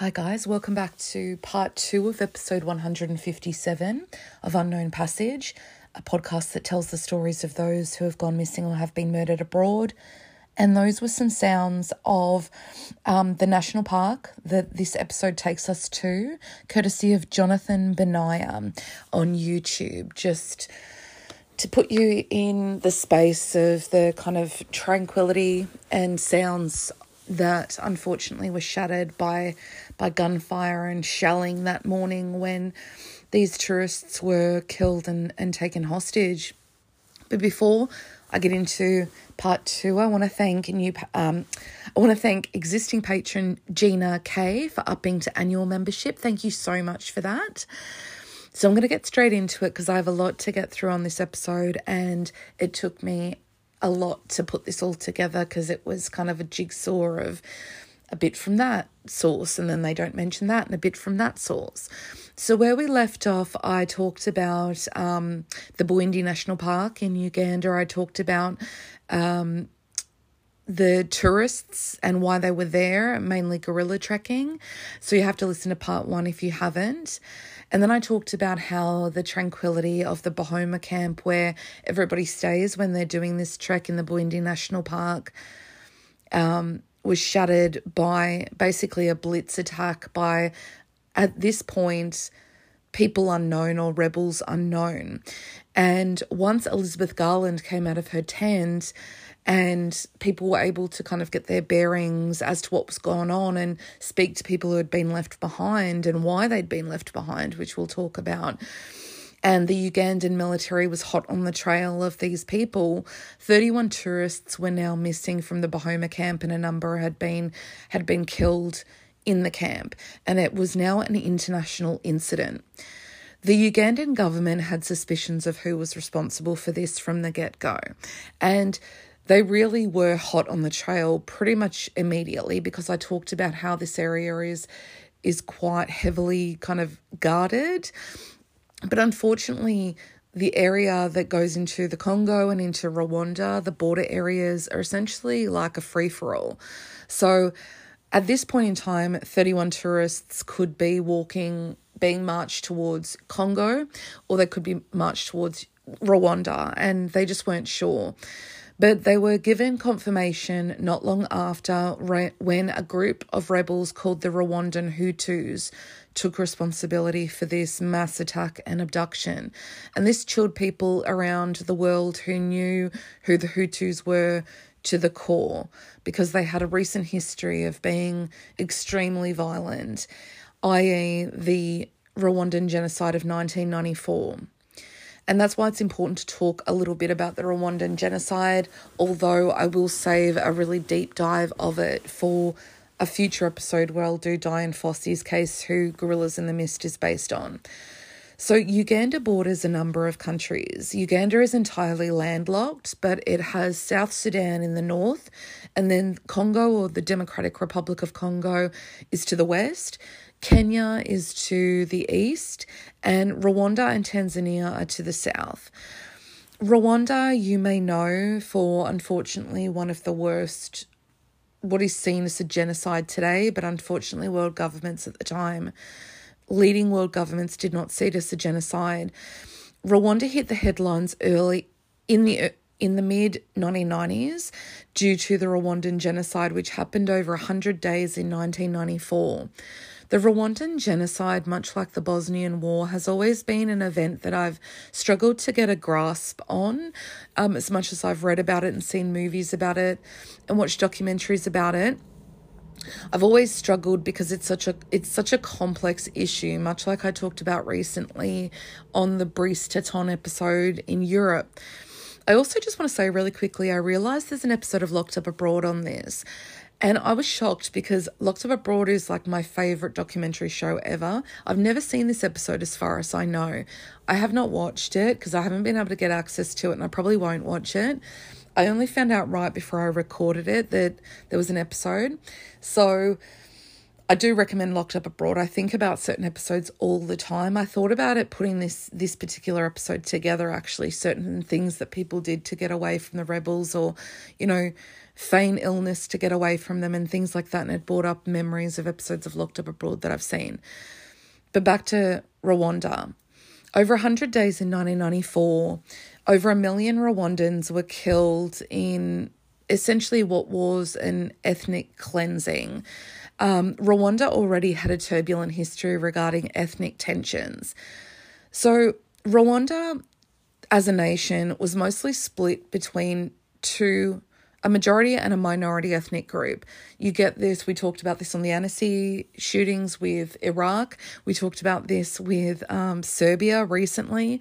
Hi, guys. Welcome back to part two of episode 157 of Unknown Passage, a podcast that tells the stories of those who have gone missing or have been murdered abroad. And those were some sounds of um, the national park that this episode takes us to, courtesy of Jonathan Benaya on YouTube. Just to put you in the space of the kind of tranquility and sounds that unfortunately were shattered by by gunfire and shelling that morning when these tourists were killed and, and taken hostage. But before I get into part two, I want to thank new um, I want to thank existing patron Gina K for upping to annual membership. Thank you so much for that. So I'm going to get straight into it because I have a lot to get through on this episode, and it took me a lot to put this all together because it was kind of a jigsaw of a bit from that source and then they don't mention that and a bit from that source. So where we left off, I talked about um, the Bwindi National Park in Uganda. I talked about um, the tourists and why they were there, mainly gorilla trekking. So you have to listen to part one if you haven't. And then I talked about how the tranquility of the Buhoma camp, where everybody stays when they're doing this trek in the Bwindi National Park, um, was shattered by basically a blitz attack by, at this point, people unknown or rebels unknown. And once Elizabeth Garland came out of her tent, and people were able to kind of get their bearings as to what was going on and speak to people who had been left behind and why they'd been left behind, which we'll talk about. And the Ugandan military was hot on the trail of these people. 31 tourists were now missing from the Buhoma camp and a number had been had been killed in the camp and it was now an international incident. The Ugandan government had suspicions of who was responsible for this from the get go. And they really were hot on the trail pretty much immediately because I talked about how this area is is quite heavily kind of guarded. But unfortunately, the area that goes into the Congo and into Rwanda, the border areas are essentially like a free for all. So at this point in time, 31 tourists could be walking, being marched towards Congo, or they could be marched towards Rwanda, and they just weren't sure. But they were given confirmation not long after when a group of rebels called the Rwandan Hutus took responsibility for this mass attack and abduction. And this chilled people around the world who knew who the Hutus were to the core because they had a recent history of being extremely violent, i.e., the Rwandan genocide of 1994. And that's why it's important to talk a little bit about the Rwandan genocide, although I will save a really deep dive of it for a future episode where I'll do Dian Fossey's case, who Gorillas in the Mist is based on. So, Uganda borders a number of countries. Uganda is entirely landlocked, but it has South Sudan in the north, and then Congo or the Democratic Republic of Congo is to the west. Kenya is to the east, and Rwanda and Tanzania are to the south. Rwanda, you may know for unfortunately one of the worst, what is seen as a genocide today, but unfortunately, world governments at the time, leading world governments did not see it as a genocide. Rwanda hit the headlines early in the in the mid 1990s due to the Rwandan genocide, which happened over 100 days in 1994. The Rwandan genocide, much like the Bosnian War, has always been an event that I've struggled to get a grasp on, um, as much as I've read about it and seen movies about it and watched documentaries about it. I've always struggled because it's such a it's such a complex issue, much like I talked about recently on the Brice Teton episode in Europe. I also just want to say really quickly, I realised there's an episode of Locked Up Abroad on this, and I was shocked because Locked Up Abroad is like my favorite documentary show ever. I've never seen this episode as far as I know. I have not watched it because I haven't been able to get access to it and I probably won't watch it. I only found out right before I recorded it that there was an episode. So I do recommend Locked Up Abroad. I think about certain episodes all the time. I thought about it putting this this particular episode together actually certain things that people did to get away from the rebels or you know feign illness to get away from them and things like that and it brought up memories of episodes of Locked Up Abroad that I've seen. But back to Rwanda. Over 100 days in 1994, over a million Rwandans were killed in essentially what was an ethnic cleansing. Um, Rwanda already had a turbulent history regarding ethnic tensions. So, Rwanda as a nation was mostly split between two a majority and a minority ethnic group. You get this, we talked about this on the Annecy shootings with Iraq. We talked about this with um, Serbia recently.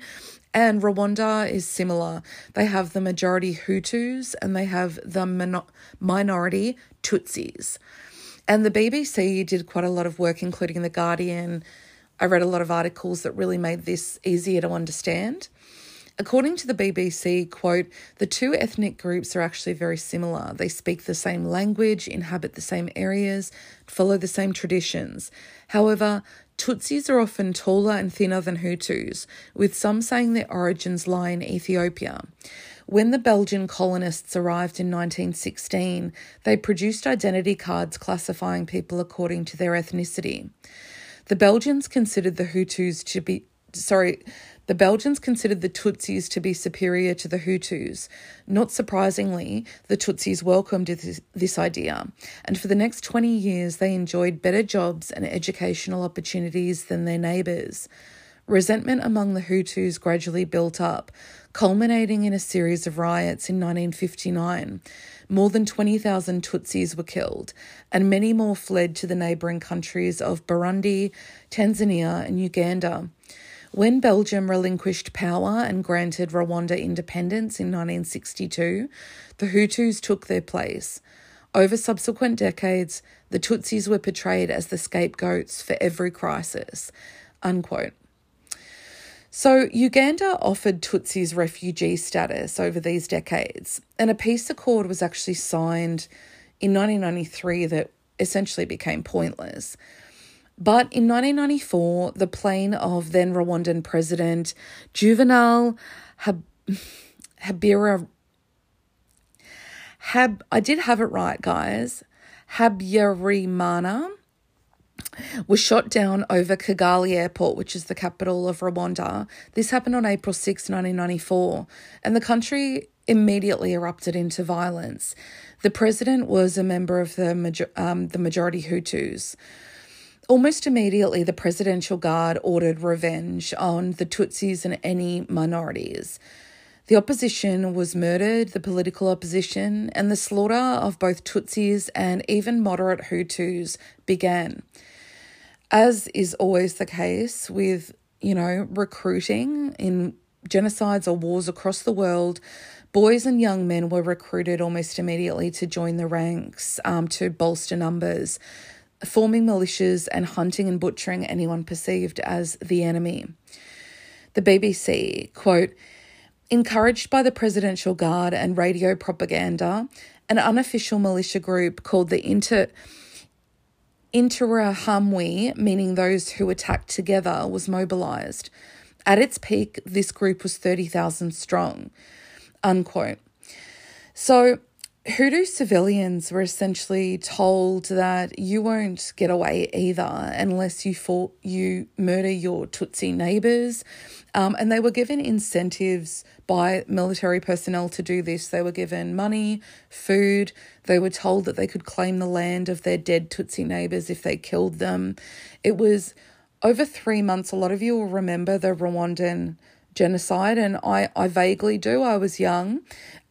And Rwanda is similar. They have the majority Hutus and they have the min- minority Tutsis. And the BBC did quite a lot of work, including The Guardian. I read a lot of articles that really made this easier to understand. According to the BBC, quote, the two ethnic groups are actually very similar. They speak the same language, inhabit the same areas, follow the same traditions. However, Tutsis are often taller and thinner than Hutus, with some saying their origins lie in Ethiopia. When the Belgian colonists arrived in 1916, they produced identity cards classifying people according to their ethnicity. The Belgians considered the Hutus to be sorry, the Belgians considered the Tutsis to be superior to the Hutus. Not surprisingly, the Tutsis welcomed this, this idea, and for the next 20 years they enjoyed better jobs and educational opportunities than their neighbours. Resentment among the Hutus gradually built up, culminating in a series of riots in 1959. More than 20,000 Tutsis were killed, and many more fled to the neighbouring countries of Burundi, Tanzania, and Uganda. When Belgium relinquished power and granted Rwanda independence in 1962, the Hutus took their place. Over subsequent decades, the Tutsis were portrayed as the scapegoats for every crisis. Unquote. So, Uganda offered Tutsis refugee status over these decades, and a peace accord was actually signed in 1993 that essentially became pointless. But in 1994, the plane of then Rwandan President Juvenal Hab- Habira Hab I did have it right, guys. Habyarimana was shot down over Kigali Airport, which is the capital of Rwanda. This happened on April 6, 1994, and the country immediately erupted into violence. The president was a member of the, um, the majority Hutus. Almost immediately, the Presidential Guard ordered revenge on the Tutsis and any minorities. The opposition was murdered, the political opposition, and the slaughter of both Tutsis and even moderate Hutus began. As is always the case with, you know, recruiting in genocides or wars across the world, boys and young men were recruited almost immediately to join the ranks um, to bolster numbers forming militias and hunting and butchering anyone perceived as the enemy. The BBC, quote, encouraged by the Presidential Guard and radio propaganda, an unofficial militia group called the Inter Interahamwe, meaning those who attacked together, was mobilised. At its peak, this group was 30,000 strong. Unquote. So Hutu civilians were essentially told that you won't get away either unless you fought, you murder your Tutsi neighbours. Um, and they were given incentives by military personnel to do this. They were given money, food. They were told that they could claim the land of their dead Tutsi neighbours if they killed them. It was over three months. A lot of you will remember the Rwandan genocide, and I, I vaguely do. I was young,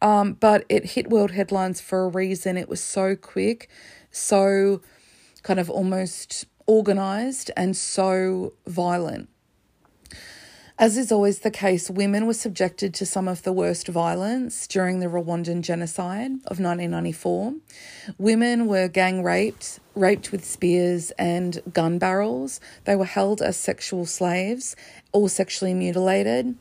um, but it hit world headlines for a reason. It was so quick, so kind of almost organized, and so violent. As is always the case, women were subjected to some of the worst violence during the Rwandan genocide of 1994. Women were gang raped, raped with spears and gun barrels. They were held as sexual slaves or sexually mutilated.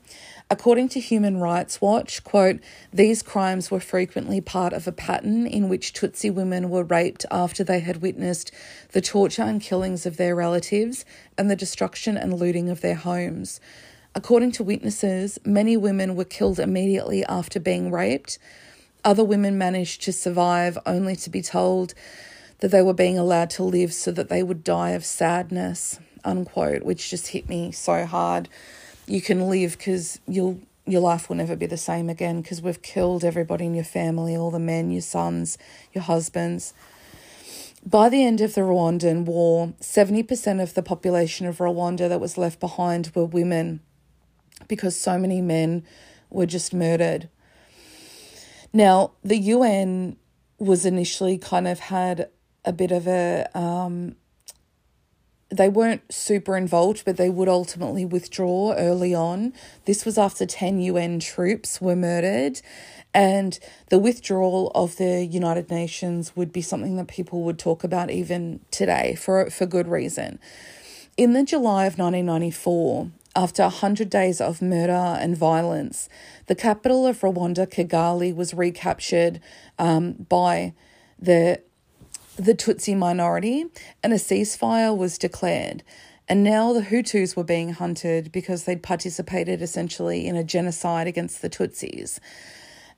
According to Human Rights Watch, quote, these crimes were frequently part of a pattern in which Tutsi women were raped after they had witnessed the torture and killings of their relatives and the destruction and looting of their homes. According to witnesses, many women were killed immediately after being raped. Other women managed to survive only to be told that they were being allowed to live so that they would die of sadness, unquote, which just hit me so hard you can live because you'll your life will never be the same again because we've killed everybody in your family, all the men, your sons, your husbands. By the end of the Rwandan war, 70% of the population of Rwanda that was left behind were women because so many men were just murdered. Now, the UN was initially kind of had a bit of a um, they weren't super involved, but they would ultimately withdraw early on. This was after 10 UN troops were murdered, and the withdrawal of the United Nations would be something that people would talk about even today for, for good reason. In the July of 1994, after 100 days of murder and violence, the capital of Rwanda, Kigali, was recaptured um, by the the Tutsi minority, and a ceasefire was declared. And now the Hutus were being hunted because they'd participated essentially in a genocide against the Tutsis.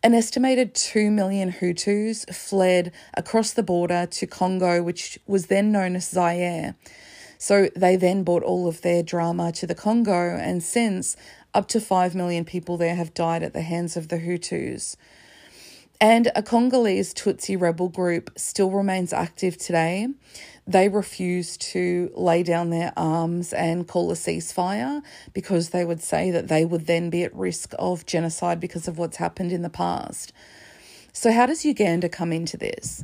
An estimated 2 million Hutus fled across the border to Congo, which was then known as Zaire. So they then brought all of their drama to the Congo, and since up to 5 million people there have died at the hands of the Hutus. And a Congolese Tutsi rebel group still remains active today. They refuse to lay down their arms and call a ceasefire because they would say that they would then be at risk of genocide because of what's happened in the past. So, how does Uganda come into this?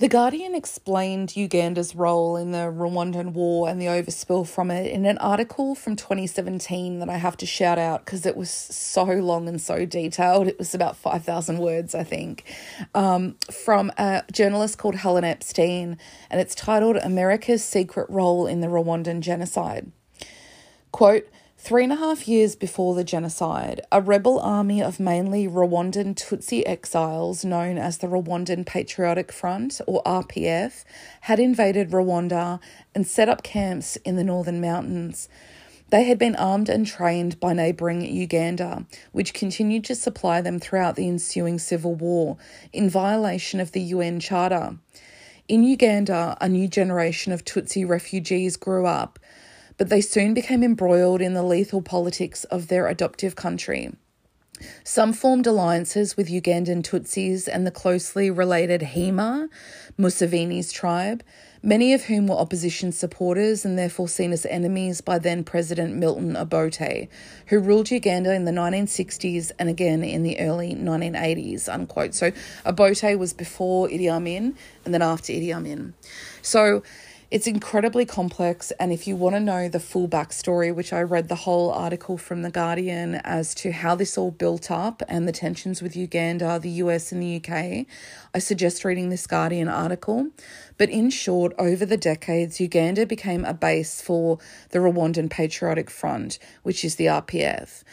The Guardian explained Uganda's role in the Rwandan war and the overspill from it in an article from 2017 that I have to shout out because it was so long and so detailed. It was about 5,000 words, I think, um, from a journalist called Helen Epstein, and it's titled America's Secret Role in the Rwandan Genocide. Quote, Three and a half years before the genocide, a rebel army of mainly Rwandan Tutsi exiles, known as the Rwandan Patriotic Front, or RPF, had invaded Rwanda and set up camps in the northern mountains. They had been armed and trained by neighbouring Uganda, which continued to supply them throughout the ensuing civil war, in violation of the UN Charter. In Uganda, a new generation of Tutsi refugees grew up but they soon became embroiled in the lethal politics of their adoptive country. Some formed alliances with Ugandan Tutsis and the closely related Hima, Museveni's tribe, many of whom were opposition supporters and therefore seen as enemies by then President Milton Obote, who ruled Uganda in the 1960s and again in the early 1980s. Unquote. So Obote was before Idi Amin and then after Idi Amin. So it's incredibly complex, and if you want to know the full backstory, which I read the whole article from The Guardian as to how this all built up and the tensions with Uganda, the US, and the UK, I suggest reading this Guardian article. But in short, over the decades, Uganda became a base for the Rwandan Patriotic Front, which is the RPF.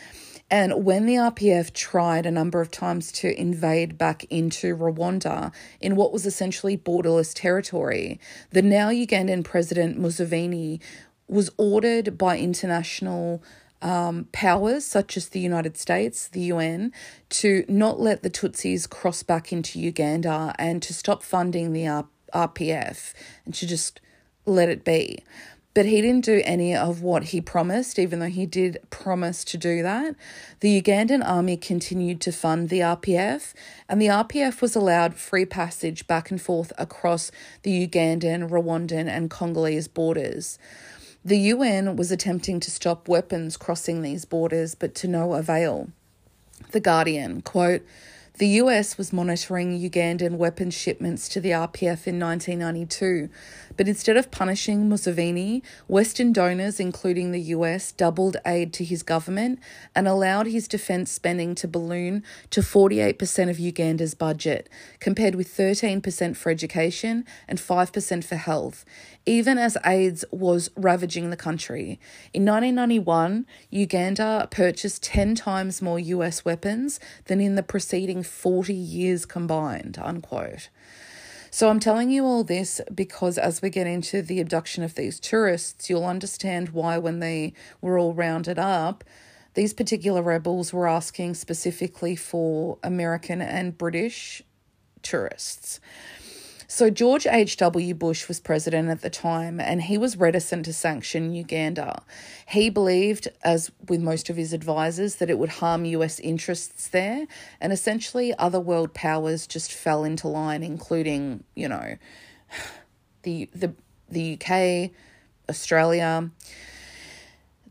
And when the RPF tried a number of times to invade back into Rwanda in what was essentially borderless territory, the now Ugandan President Museveni was ordered by international um, powers such as the United States, the UN, to not let the Tutsis cross back into Uganda and to stop funding the RPF and to just let it be. But he didn't do any of what he promised, even though he did promise to do that. The Ugandan army continued to fund the RPF, and the RPF was allowed free passage back and forth across the Ugandan, Rwandan, and Congolese borders. The UN was attempting to stop weapons crossing these borders, but to no avail. The Guardian, quote, The US was monitoring Ugandan weapons shipments to the RPF in 1992, but instead of punishing Museveni, Western donors, including the US, doubled aid to his government and allowed his defence spending to balloon to 48% of Uganda's budget, compared with 13% for education and 5% for health, even as AIDS was ravaging the country. In 1991, Uganda purchased 10 times more US weapons than in the preceding 40 years combined, unquote. So I'm telling you all this because as we get into the abduction of these tourists, you'll understand why when they were all rounded up, these particular rebels were asking specifically for American and British tourists. So, George H.W. Bush was president at the time and he was reticent to sanction Uganda. He believed, as with most of his advisors, that it would harm US interests there, and essentially other world powers just fell into line, including, you know, the, the, the UK, Australia.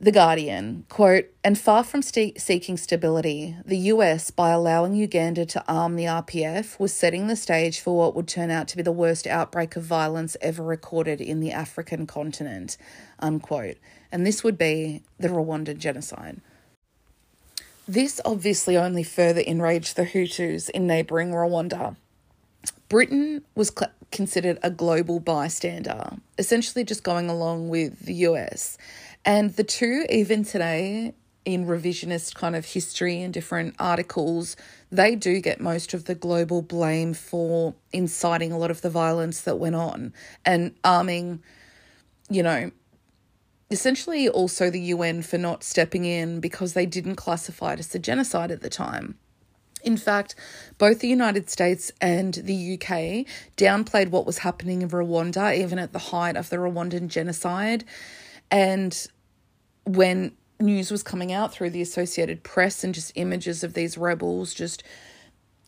The Guardian, quote, and far from st- seeking stability, the US, by allowing Uganda to arm the RPF, was setting the stage for what would turn out to be the worst outbreak of violence ever recorded in the African continent, unquote. And this would be the Rwandan genocide. This obviously only further enraged the Hutus in neighbouring Rwanda. Britain was cl- considered a global bystander, essentially just going along with the US and the two, even today, in revisionist kind of history and different articles, they do get most of the global blame for inciting a lot of the violence that went on and arming, you know, essentially also the UN for not stepping in because they didn't classify it as a genocide at the time. In fact, both the United States and the UK downplayed what was happening in Rwanda, even at the height of the Rwandan genocide. And when news was coming out through the Associated Press and just images of these rebels just,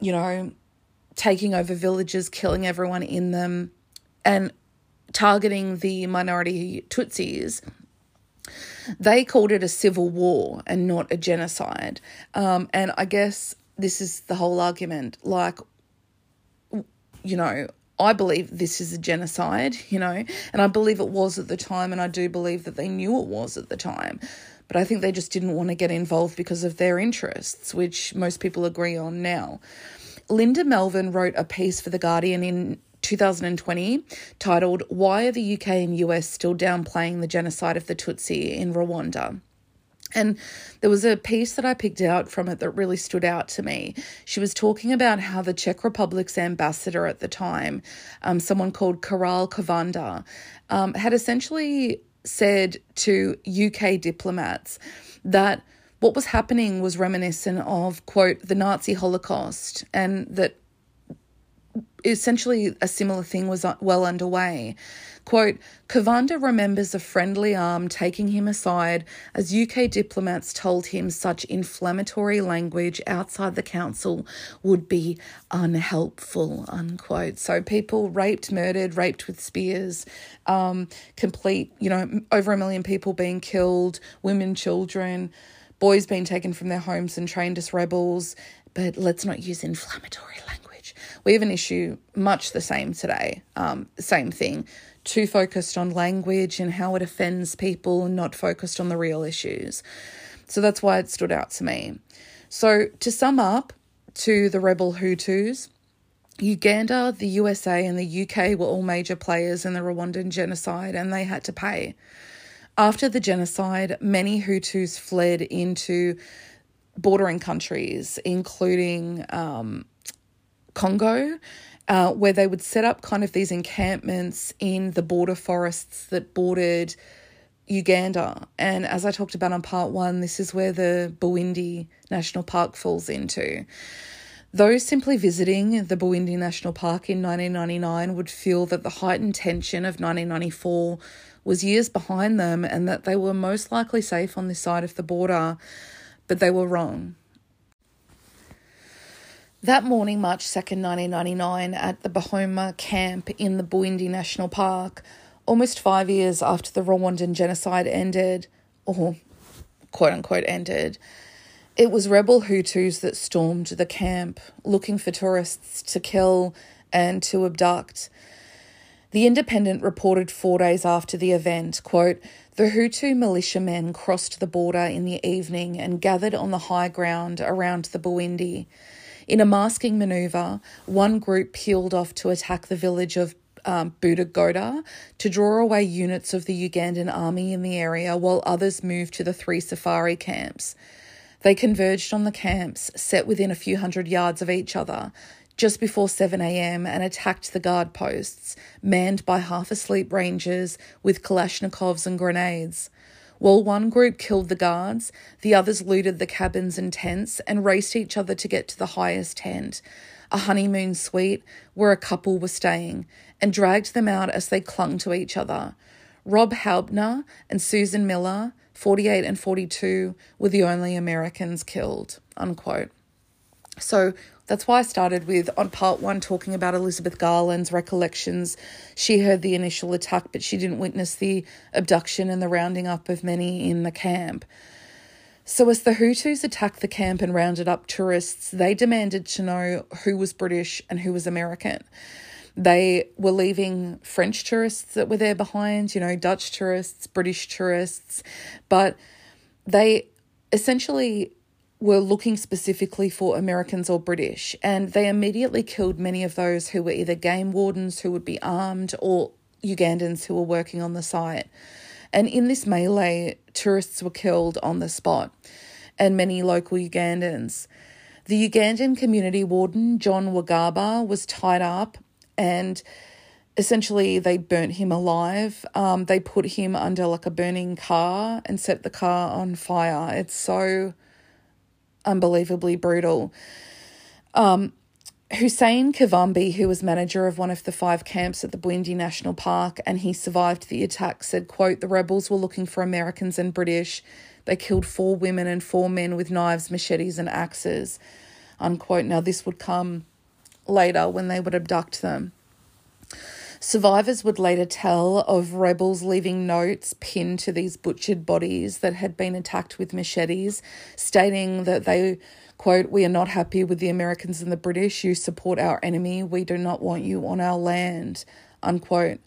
you know, taking over villages, killing everyone in them, and targeting the minority Tutsis. They called it a civil war and not a genocide. Um, and I guess this is the whole argument. Like, you know, I believe this is a genocide, you know, and I believe it was at the time, and I do believe that they knew it was at the time. But I think they just didn't want to get involved because of their interests, which most people agree on now. Linda Melvern wrote a piece for The Guardian in 2020 titled Why Are the UK and US Still Downplaying the Genocide of the Tutsi in Rwanda? And there was a piece that I picked out from it that really stood out to me. She was talking about how the Czech Republic's ambassador at the time, um, someone called Karel Kovanda, um, had essentially said to UK diplomats that what was happening was reminiscent of, quote, the Nazi Holocaust, and that essentially a similar thing was well underway. Quote, Kovanda remembers a friendly arm taking him aside as UK diplomats told him such inflammatory language outside the council would be unhelpful, unquote. So people raped, murdered, raped with spears, um, complete, you know, over a million people being killed, women, children, boys being taken from their homes and trained as rebels. But let's not use inflammatory language. We have an issue much the same today. Um, same thing too focused on language and how it offends people and not focused on the real issues. So that's why it stood out to me. So, to sum up to the rebel Hutus, Uganda, the USA, and the UK were all major players in the Rwandan genocide and they had to pay. After the genocide, many Hutus fled into bordering countries, including um, Congo uh, where they would set up kind of these encampments in the border forests that bordered Uganda. And as I talked about on part one, this is where the Bwindi National Park falls into. Those simply visiting the Bwindi National Park in 1999 would feel that the heightened tension of 1994 was years behind them and that they were most likely safe on this side of the border, but they were wrong. That morning, March 2nd, 1999, at the Buhoma camp in the Bwindi National Park, almost five years after the Rwandan genocide ended, or quote unquote ended, It was rebel Hutus that stormed the camp looking for tourists to kill and to abduct. The Independent reported four days after the event, quote, the Hutu militiamen crossed the border in the evening and gathered on the high ground around the Bwindi. In a masking manoeuvre, one group peeled off to attack the village of um, Budagoda to draw away units of the Ugandan army in the area, while others moved to the three safari camps. They converged on the camps, set within a few hundred yards of each other, just before 7am and attacked the guard posts, manned by half asleep rangers with Kalashnikovs and grenades. While one group killed the guards, the others looted the cabins and tents and raced each other to get to the highest tent, a honeymoon suite where a couple were staying, and dragged them out as they clung to each other. Rob Haubner and Susan Miller, 48 and 42, were the only Americans killed. Unquote. So that's why I started with on part one talking about Elizabeth Garland's recollections. She heard the initial attack, but she didn't witness the abduction and the rounding up of many in the camp. So, as the Hutus attacked the camp and rounded up tourists, they demanded to know who was British and who was American. They were leaving French tourists that were there behind, you know, Dutch tourists, British tourists, but they essentially were looking specifically for Americans or British, and they immediately killed many of those who were either game wardens who would be armed or Ugandans who were working on the site. And in this melee, tourists were killed on the spot, and many local Ugandans. The Ugandan community warden, John Wagaba, was tied up and essentially they burnt him alive. Um, they put him under like a burning car and set the car on fire. It's so unbelievably brutal. Um, Hussein Kavambi, who was manager of one of the five camps at the Bwindi National Park and he survived the attack, said, quote, the rebels were looking for Americans and British. They killed four women and four men with knives, machetes, and axes, unquote. Now, this would come later when they would abduct them. Survivors would later tell of rebels leaving notes pinned to these butchered bodies that had been attacked with machetes, stating that they, quote, We are not happy with the Americans and the British. You support our enemy. We do not want you on our land, unquote.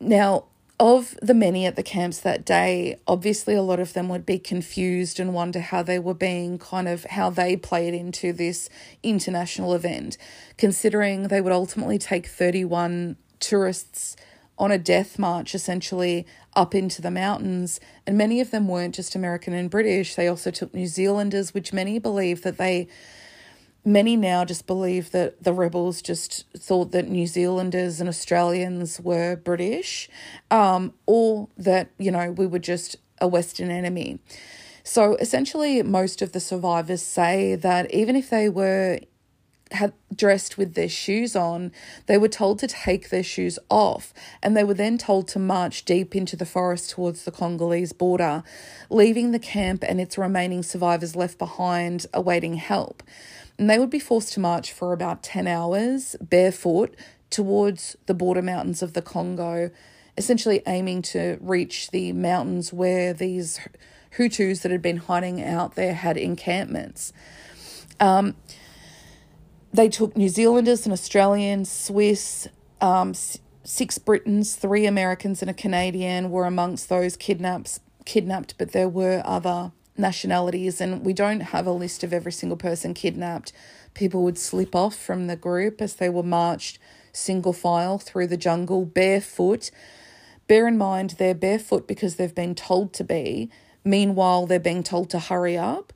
Now, of the many at the camps that day, obviously a lot of them would be confused and wonder how they were being kind of how they played into this international event, considering they would ultimately take 31 tourists on a death march essentially up into the mountains. And many of them weren't just American and British, they also took New Zealanders, which many believe that they many now just believe that the rebels just thought that New Zealanders and Australians were British, um, or that, you know, we were just a Western enemy. So essentially, most of the survivors say that even if they were had dressed with their shoes on, they were told to take their shoes off, and they were then told to march deep into the forest towards the Congolese border, leaving the camp and its remaining survivors left behind awaiting help and they would be forced to march for about 10 hours barefoot towards the border mountains of the Congo, essentially aiming to reach the mountains where these Hutus that had been hiding out there had encampments. Um, they took New Zealanders and Australians, Swiss, um, six Britons, three Americans, and a Canadian were amongst those kidnapped. Kidnapped, but there were other nationalities, and we don't have a list of every single person kidnapped. People would slip off from the group as they were marched single file through the jungle barefoot. Bear in mind, they're barefoot because they've been told to be. Meanwhile, they're being told to hurry up.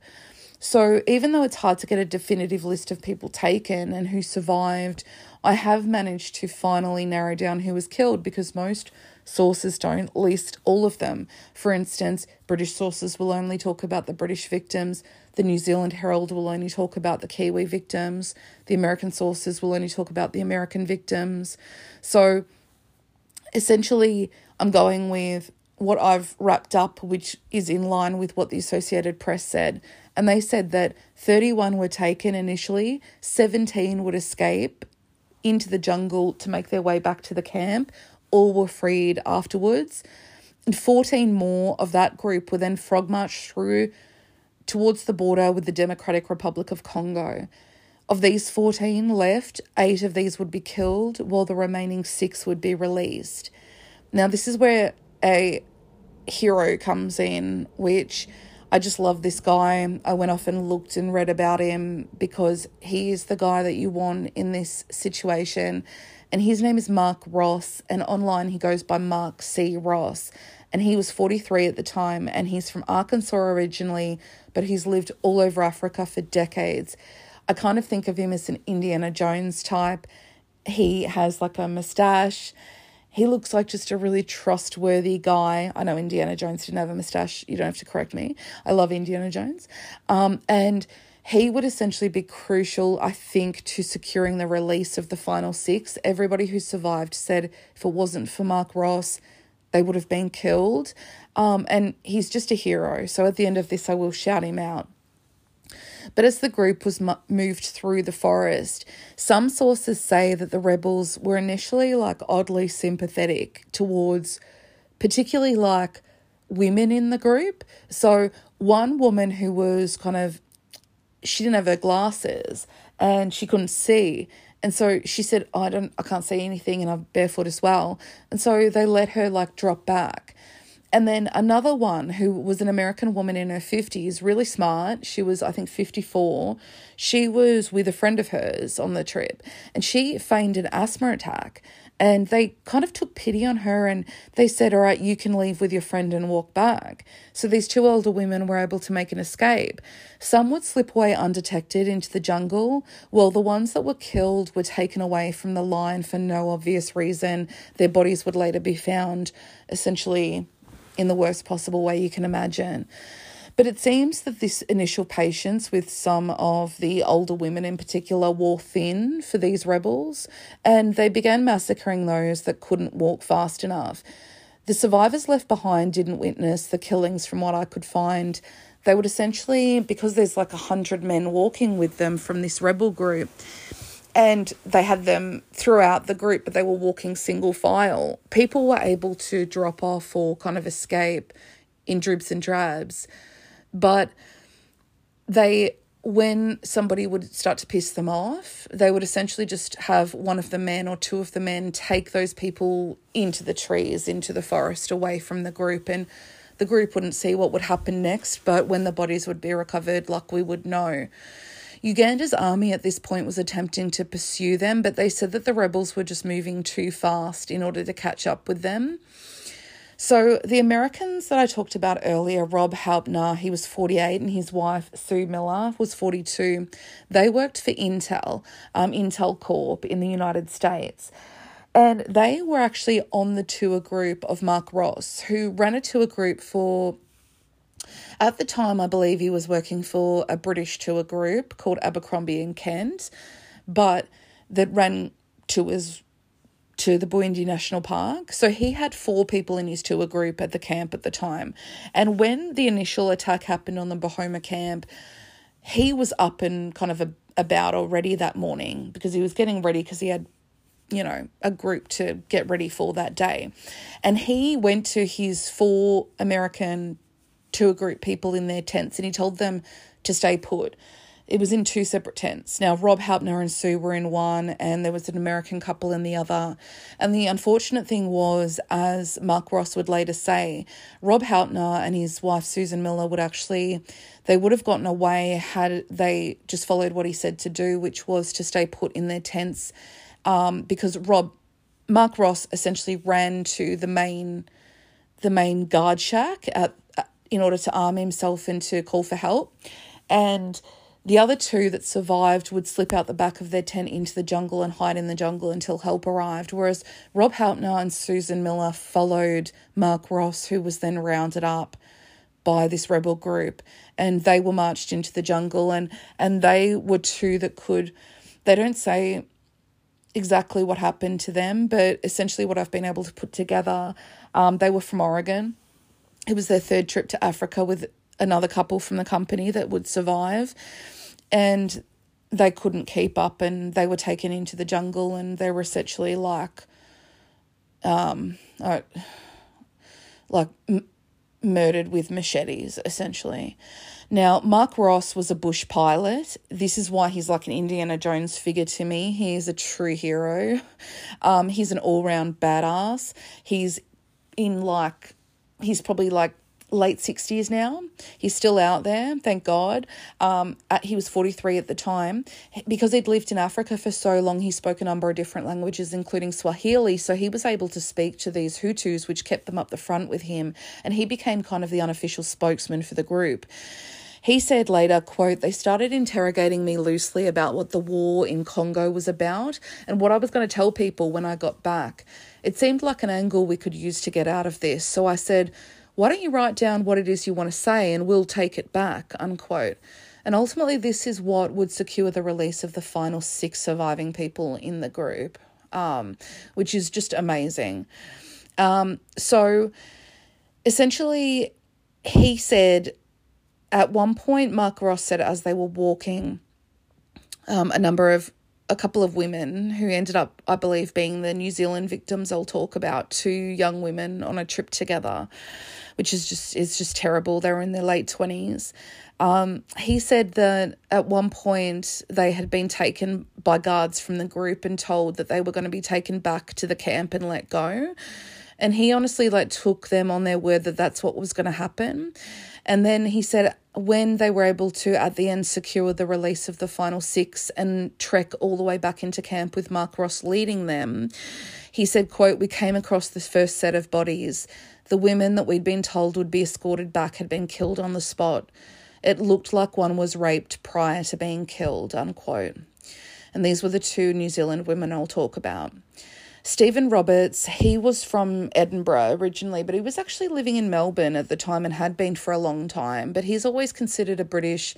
So, even though it's hard to get a definitive list of people taken and who survived, I have managed to finally narrow down who was killed because most sources don't list all of them. For instance, British sources will only talk about the British victims, the New Zealand Herald will only talk about the Kiwi victims, the American sources will only talk about the American victims. So essentially, I'm going with what I've wrapped up, which is in line with what the Associated Press said. And they said that 31 were taken initially, 17 would escape into the jungle to make their way back to the camp, all were freed afterwards. And 14 more of that group were then frog marched through towards the border with the Democratic Republic of Congo. Of these 14 left, eight of these would be killed, while the remaining six would be released. Now, this is where a hero comes in, which I just love this guy. I went off and looked and read about him because he is the guy that you want in this situation. And his name is Mark Ross, and online he goes by Mark C. Ross. And he was 43 at the time, and he's from Arkansas originally, but he's lived all over Africa for decades. I kind of think of him as an Indiana Jones type. He has like a mustache he looks like just a really trustworthy guy. I know Indiana Jones didn't have a mustache. You don't have to correct me. I love Indiana Jones. Um, and he would essentially be crucial, I think, to securing the release of the final six. Everybody who survived said if it wasn't for Mark Ross, they would have been killed. Um, and he's just a hero. So at the end of this, I will shout him out. But as the group was moved through the forest, some sources say that the rebels were initially like oddly sympathetic towards, particularly like women in the group. So, one woman who was kind of, she didn't have her glasses and she couldn't see. And so she said, oh, I don't, I can't see anything, and I'm barefoot as well. And so they let her like drop back. And then another one who was an American woman in her 50s, really smart. She was, I think, 54. She was with a friend of hers on the trip and she feigned an asthma attack. And they kind of took pity on her and they said, All right, you can leave with your friend and walk back. So these two older women were able to make an escape. Some would slip away undetected into the jungle, while the ones that were killed were taken away from the line for no obvious reason. Their bodies would later be found essentially in the worst possible way you can imagine. But it seems that this initial patience with some of the older women in particular wore thin for these rebels, and they began massacring those that couldn't walk fast enough. The survivors left behind didn't witness the killings from what I could find. They would essentially, because there's like a hundred men walking with them from this rebel group, and they had them throughout the group, but they were walking single file. People were able to drop off or kind of escape in dribs and drabs, but they when somebody would start to piss them off, they would essentially just have one of the men or two of the men take those people into the trees, into the forest, away from the group. And the group wouldn't see what would happen next, but when the bodies would be recovered, like we would know. Uganda's army at this point was attempting to pursue them, but they said that the rebels were just moving too fast in order to catch up with them. So, the Americans that I talked about earlier, Rob Hauptner, he was 48, and his wife, Sue Miller, was 42. They worked for Intel, um, Intel Corp in the United States. And they were actually on the tour group of Mark Ross, who ran a tour group for at the time, I believe he was working for a British tour group called Abercrombie and Kent, but that ran tours to the Bwindi National Park. So he had four people in his tour group at the camp at the time. And when the initial attack happened on the Buhoma camp, he was up and kind of a, about already that morning because he was getting ready because he had you know, a group to get ready for that day. And he went to his four American tour group people in their tents and he told them to stay put. It was in two separate tents. Now, Rob Hauptner and Sue were in one, and there was an American couple in the other. And the unfortunate thing was, as Mark Ross would later say, Rob Hauptner and his wife Susan Miller would actually, they would have gotten away had they just followed what he said to do, which was to stay put in their tents, um, because Rob, Mark Ross essentially ran to the main, the main guard shack at in order to arm himself and to call for help. And the other two that survived would slip out the back of their tent into the jungle and hide in the jungle until help arrived. Whereas Rob Hauptner and Susan Miller followed Mark Ross, who was then rounded up by this rebel group, and they were marched into the jungle. And and they were two that could. They don't say exactly what happened to them, but essentially what I've been able to put together. Um, they were from Oregon it was their third trip to Africa with another couple from the company that would survive. And they couldn't keep up and they were taken into the jungle and they were essentially like, um, like m- murdered with machetes, essentially. Now, Mark Ross was a bush pilot. This is why he's like an Indiana Jones figure to me. He is a true hero. Um, he's an all round badass. He's in like, he's probably like late 60s now. He's still out there, thank God. Um, at, he was 43 at the time. Because he'd lived in Africa for so long, he spoke a number of different languages, including Swahili. So he was able to speak to these Hutus, which kept them up the front with him. And he became kind of the unofficial spokesman for the group. He said later, quote, they started interrogating me loosely about what the war in Congo was about and what I was going to tell people when I got back. It seemed like an angle we could use to get out of this. So I said, why don't you write down what it is you want to say and we'll take it back, unquote. And ultimately, this is what would secure the release of the final six surviving people in the group, um, which is just amazing. Um, so essentially, he said at one point, Mark Ross said as they were walking, um, a number of a couple of women who ended up, I believe, being the New Zealand victims I'll talk about, two young women on a trip together which is just is just terrible. They were in their late twenties. Um, he said that at one point they had been taken by guards from the group and told that they were going to be taken back to the camp and let go. And he honestly like took them on their word that that's what was going to happen. And then he said when they were able to at the end secure the release of the final six and trek all the way back into camp with Mark Ross leading them, he said, quote, we came across this first set of bodies. The women that we'd been told would be escorted back had been killed on the spot. It looked like one was raped prior to being killed, unquote. And these were the two New Zealand women I'll talk about. Stephen Roberts, he was from Edinburgh originally, but he was actually living in Melbourne at the time and had been for a long time. But he's always considered a British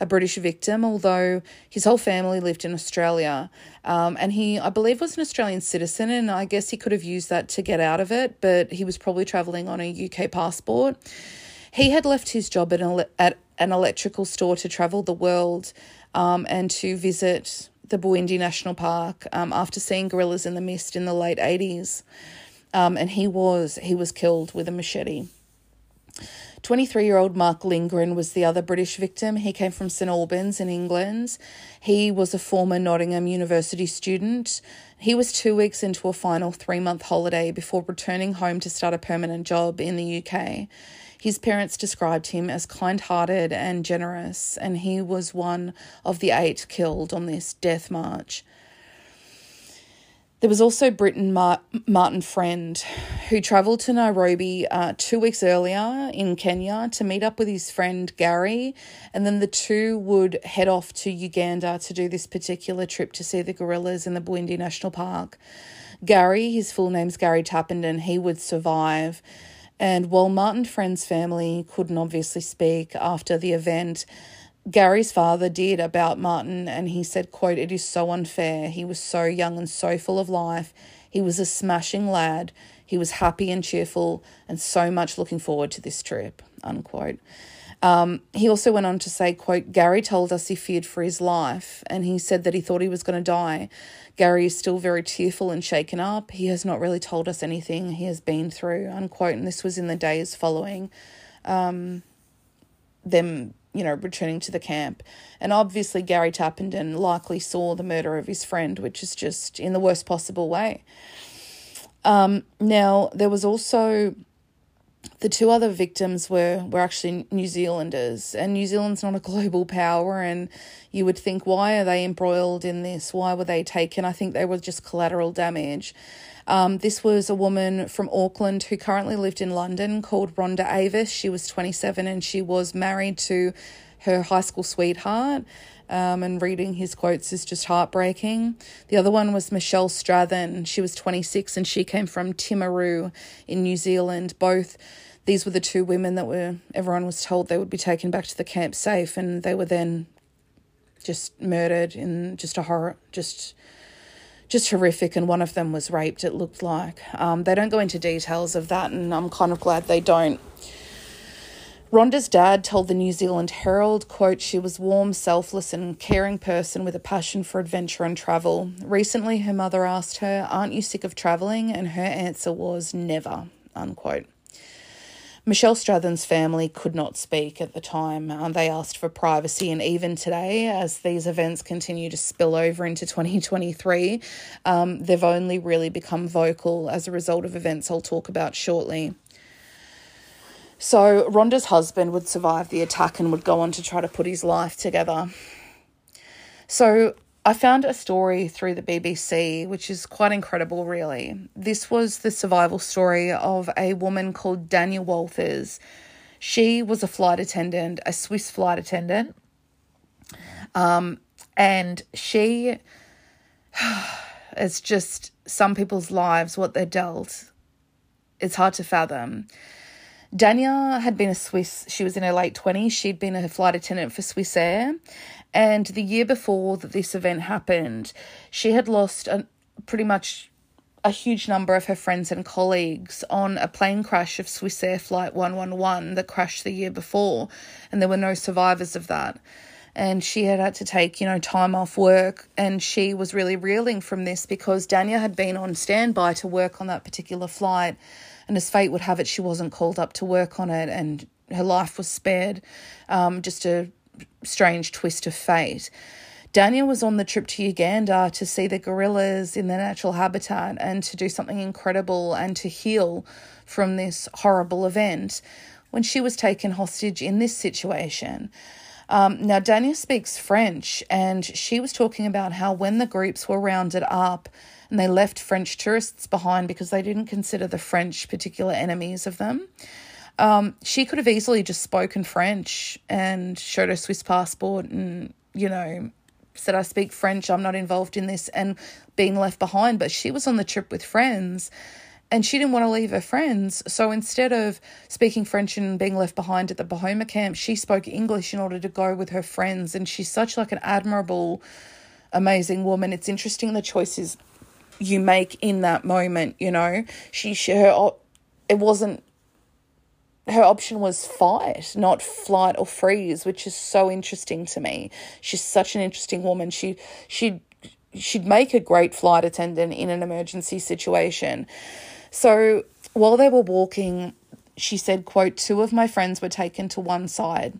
a British victim, although his whole family lived in Australia. Um, and he, I believe, was an Australian citizen, and I guess he could have used that to get out of it, but he was probably travelling on a UK passport. He had left his job at an, at an electrical store to travel the world um, and to visit the Bwindi National Park um, after seeing gorillas in the mist in the late 80s. Um, and he was he was killed with a machete. 23 year old Mark Lindgren was the other British victim. He came from St Albans in England. He was a former Nottingham University student. He was two weeks into a final three month holiday before returning home to start a permanent job in the UK. His parents described him as kind hearted and generous, and he was one of the eight killed on this death march. There was also Britain Mar- Martin Friend, who travelled to Nairobi uh, two weeks earlier in Kenya to meet up with his friend Gary, and then the two would head off to Uganda to do this particular trip to see the gorillas in the Bwindi National Park. Gary, his full name's Gary Tappenden, he would survive. And while Martin Friend's family couldn't obviously speak after the event, Gary's father did about Martin and he said, quote, it is so unfair. He was so young and so full of life. He was a smashing lad. He was happy and cheerful and so much looking forward to this trip, unquote. Um, he also went on to say, quote, Gary told us he feared for his life and he said that he thought he was going to die. Gary is still very tearful and shaken up. He has not really told us anything he has been through, unquote. And this was in the days following um, them you know, returning to the camp. And obviously, Gary Tappenden likely saw the murder of his friend, which is just in the worst possible way. Um, now, there was also the two other victims were were actually New Zealanders, and New Zealand's not a global power. And you would think, why are they embroiled in this? Why were they taken? I think they were just collateral damage. Um, this was a woman from Auckland who currently lived in London called Rhonda Avis. She was 27 and she was married to her high school sweetheart. Um, and reading his quotes is just heartbreaking. The other one was Michelle Strathern. She was 26 and she came from Timaru in New Zealand. Both these were the two women that were everyone was told they would be taken back to the camp safe and they were then just murdered in just a horror just just horrific, and one of them was raped, it looked like. Um, they don't go into details of that, and I'm kind of glad they don't. Rhonda's dad told the New Zealand Herald, quote, she was warm, selfless and caring person with a passion for adventure and travel. Recently her mother asked her, Aren't you sick of travelling? And her answer was never, unquote. Michelle Strathern's family could not speak at the time. Um, they asked for privacy, and even today, as these events continue to spill over into 2023, um, they've only really become vocal as a result of events I'll talk about shortly. So, Rhonda's husband would survive the attack and would go on to try to put his life together. So, I found a story through the BBC, which is quite incredible, really. This was the survival story of a woman called Daniel Walters. She was a flight attendant, a Swiss flight attendant. Um, and she, it's just some people's lives, what they're dealt. It's hard to fathom. Dania had been a Swiss, she was in her late 20s. She'd been a flight attendant for Swissair. And the year before that this event happened, she had lost a, pretty much a huge number of her friends and colleagues on a plane crash of Swissair Flight 111 that crashed the year before. And there were no survivors of that and she had had to take, you know, time off work. And she was really reeling from this because Dania had been on standby to work on that particular flight. And as fate would have it, she wasn't called up to work on it, and her life was spared. Um, just a strange twist of fate. Dania was on the trip to Uganda to see the gorillas in their natural habitat and to do something incredible and to heal from this horrible event when she was taken hostage in this situation. Um, now, Dania speaks French, and she was talking about how when the groups were rounded up, and they left French tourists behind because they didn't consider the French particular enemies of them. Um, she could have easily just spoken French and showed her Swiss passport and, you know, said, I speak French, I'm not involved in this, and being left behind. But she was on the trip with friends and she didn't want to leave her friends. So instead of speaking French and being left behind at the Buhoma camp, she spoke English in order to go with her friends. And she's such like an admirable, amazing woman. It's interesting the choices you make in that moment, you know. She, she her it wasn't her option was fight, not flight or freeze, which is so interesting to me. She's such an interesting woman. She she she'd make a great flight attendant in an emergency situation. So while they were walking, she said, quote, two of my friends were taken to one side.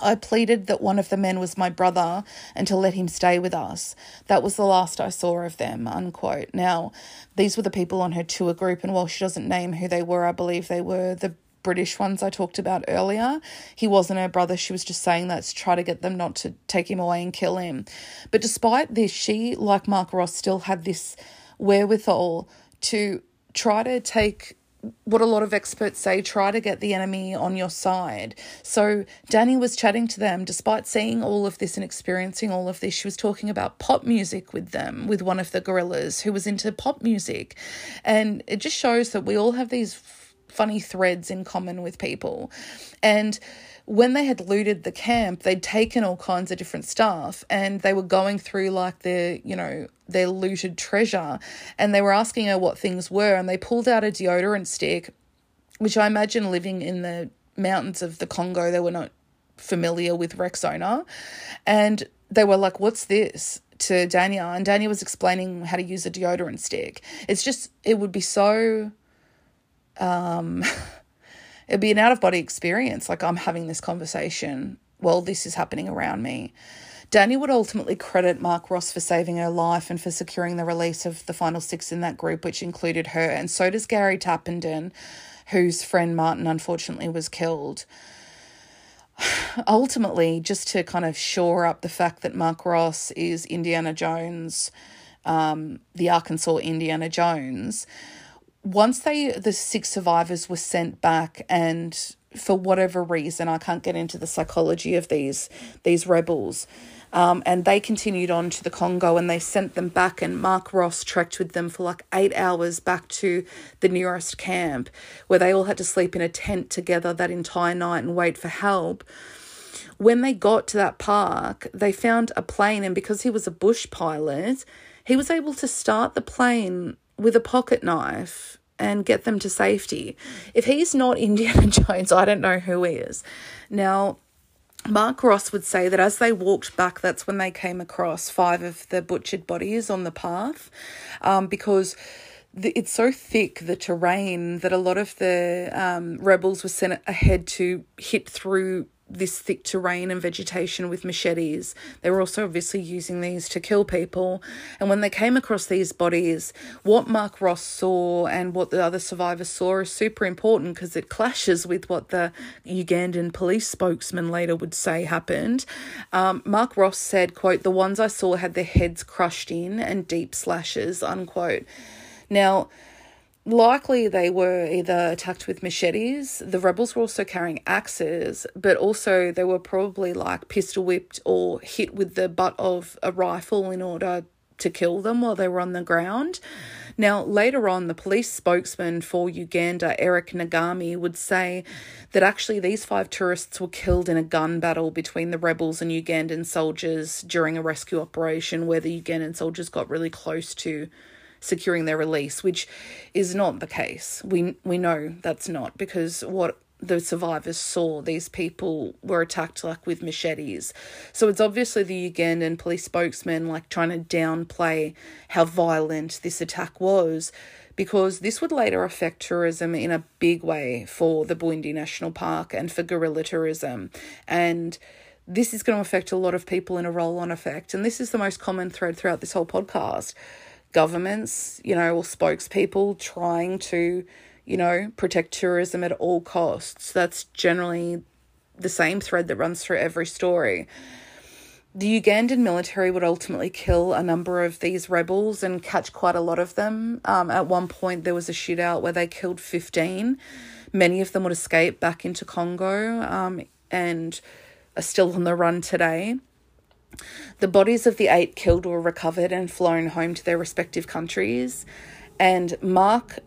I pleaded that one of the men was my brother and to let him stay with us. That was the last I saw of them, unquote. Now, these were the people on her tour group, and while she doesn't name who they were, I believe they were the British ones I talked about earlier. He wasn't her brother. She was just saying that to try to get them not to take him away and kill him. But despite this, she, like Mark Ross, still had this wherewithal to try to take what a lot of experts say try to get the enemy on your side. So Danny was chatting to them despite seeing all of this and experiencing all of this. She was talking about pop music with them, with one of the gorillas who was into pop music. And it just shows that we all have these funny threads in common with people. And when they had looted the camp, they'd taken all kinds of different stuff and they were going through like their, you know, their looted treasure and they were asking her what things were and they pulled out a deodorant stick, which I imagine living in the mountains of the Congo, they were not familiar with Rexona. And they were like, What's this? to Dania. And Dania was explaining how to use a deodorant stick. It's just, it would be so um it'd be an out of body experience. Like I'm having this conversation while this is happening around me. Danny would ultimately credit Mark Ross for saving her life and for securing the release of the final six in that group, which included her. And so does Gary Tappenden, whose friend Martin unfortunately was killed. Ultimately, just to kind of shore up the fact that Mark Ross is Indiana Jones, um, the Arkansas Indiana Jones, once they the six survivors were sent back and for whatever reason i can't get into the psychology of these these rebels um, and they continued on to the congo and they sent them back and mark ross trekked with them for like eight hours back to the nearest camp where they all had to sleep in a tent together that entire night and wait for help. When they got to that park they found a plane and because he was a bush pilot he was able to start the plane with a pocket knife and get them to safety. If he's not Indiana Jones, I don't know who he is. Now, Mark Ross would say that as they walked back, that's when they came across five of the butchered bodies on the path um, because it's so thick the terrain that a lot of the um, rebels were sent ahead to hit through this thick terrain and vegetation with machetes. They were also obviously using these to kill people. And when they came across these bodies, what Mark Ross saw and what the other survivors saw is super important because it clashes with what the Ugandan police spokesman later would say happened. Um, Mark Ross said, quote, the ones I saw had their heads crushed in and deep slashes, unquote. Now, likely they were either attacked with machetes. The rebels were also carrying axes, but also they were probably like pistol whipped or hit with the butt of a rifle in order to kill them while they were on the ground. Now, later on, the police spokesman for Uganda, Eric Nagami, would say that actually these five tourists were killed in a gun battle between the rebels and Ugandan soldiers during a rescue operation where the Ugandan soldiers got really close to securing their release, which is not the case. We we know that's not because what the survivors saw these people were attacked like with machetes. So it's obviously the Ugandan police spokesman like trying to downplay how violent this attack was because this would later affect tourism in a big way for the Bwindi National Park and for gorilla tourism. And this is going to affect a lot of people in a roll on effect. And this is the most common thread throughout this whole podcast governments, you know, or spokespeople trying to, you know, protect tourism at all costs. That's generally the same thread that runs through every story. The Ugandan military would ultimately kill a number of these rebels and catch quite a lot of them. Um, at one point, there was a shootout where they killed 15. Many of them would escape back into Congo um, and are still on the run today. The bodies of the eight killed were recovered and flown home to their respective countries. And Mark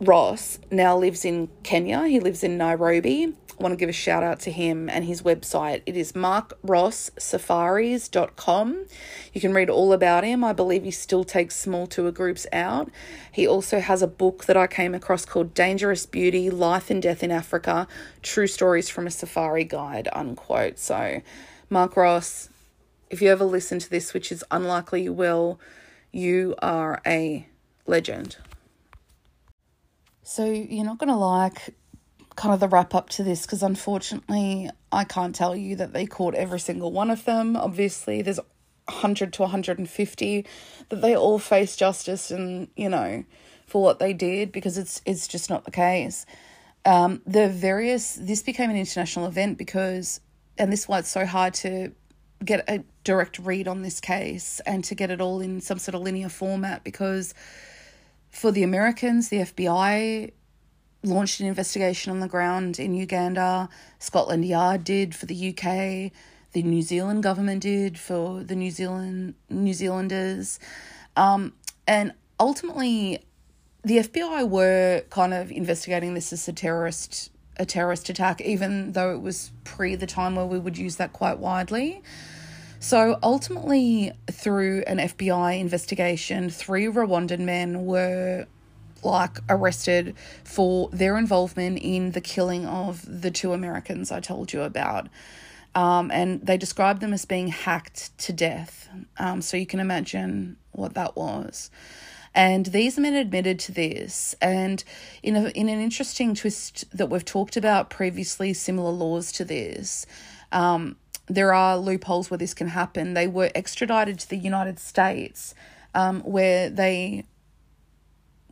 Ross now lives in Kenya. He lives in Nairobi. I want to give a shout out to him and his website. It is markrosssafaris.com. You can read all about him. I believe he still takes small tour groups out. He also has a book that I came across called Dangerous Beauty Life and Death in Africa True Stories from a Safari Guide, unquote. So, Mark Ross, if you ever listen to this, which is unlikely you will, you are a legend. So you're not going to like kind of the wrap up to this because unfortunately I can't tell you that they caught every single one of them. Obviously, there's 100 to 150 that they all face justice and, you know, for what they did because it's it's just not the case. Um, the various this became an international event because and this is why it's so hard to get a direct read on this case and to get it all in some sort of linear format because for the Americans, the FBI launched an investigation on the ground in Uganda, Scotland Yard did for the UK, the New Zealand government did for the New Zealand New Zealanders. Um, and ultimately the FBI were kind of investigating this as a terrorist a terrorist attack, even though it was pre the time where we would use that quite widely. So ultimately, through an FBI investigation, three Rwandan men were like arrested for their involvement in the killing of the two Americans I told you about. Um, and they described them as being hacked to death. Um, so you can imagine what that was. And these men admitted to this. And in, a, in an interesting twist that we've talked about previously, similar laws to this, um, there are loopholes where this can happen. They were extradited to the United States, um, where they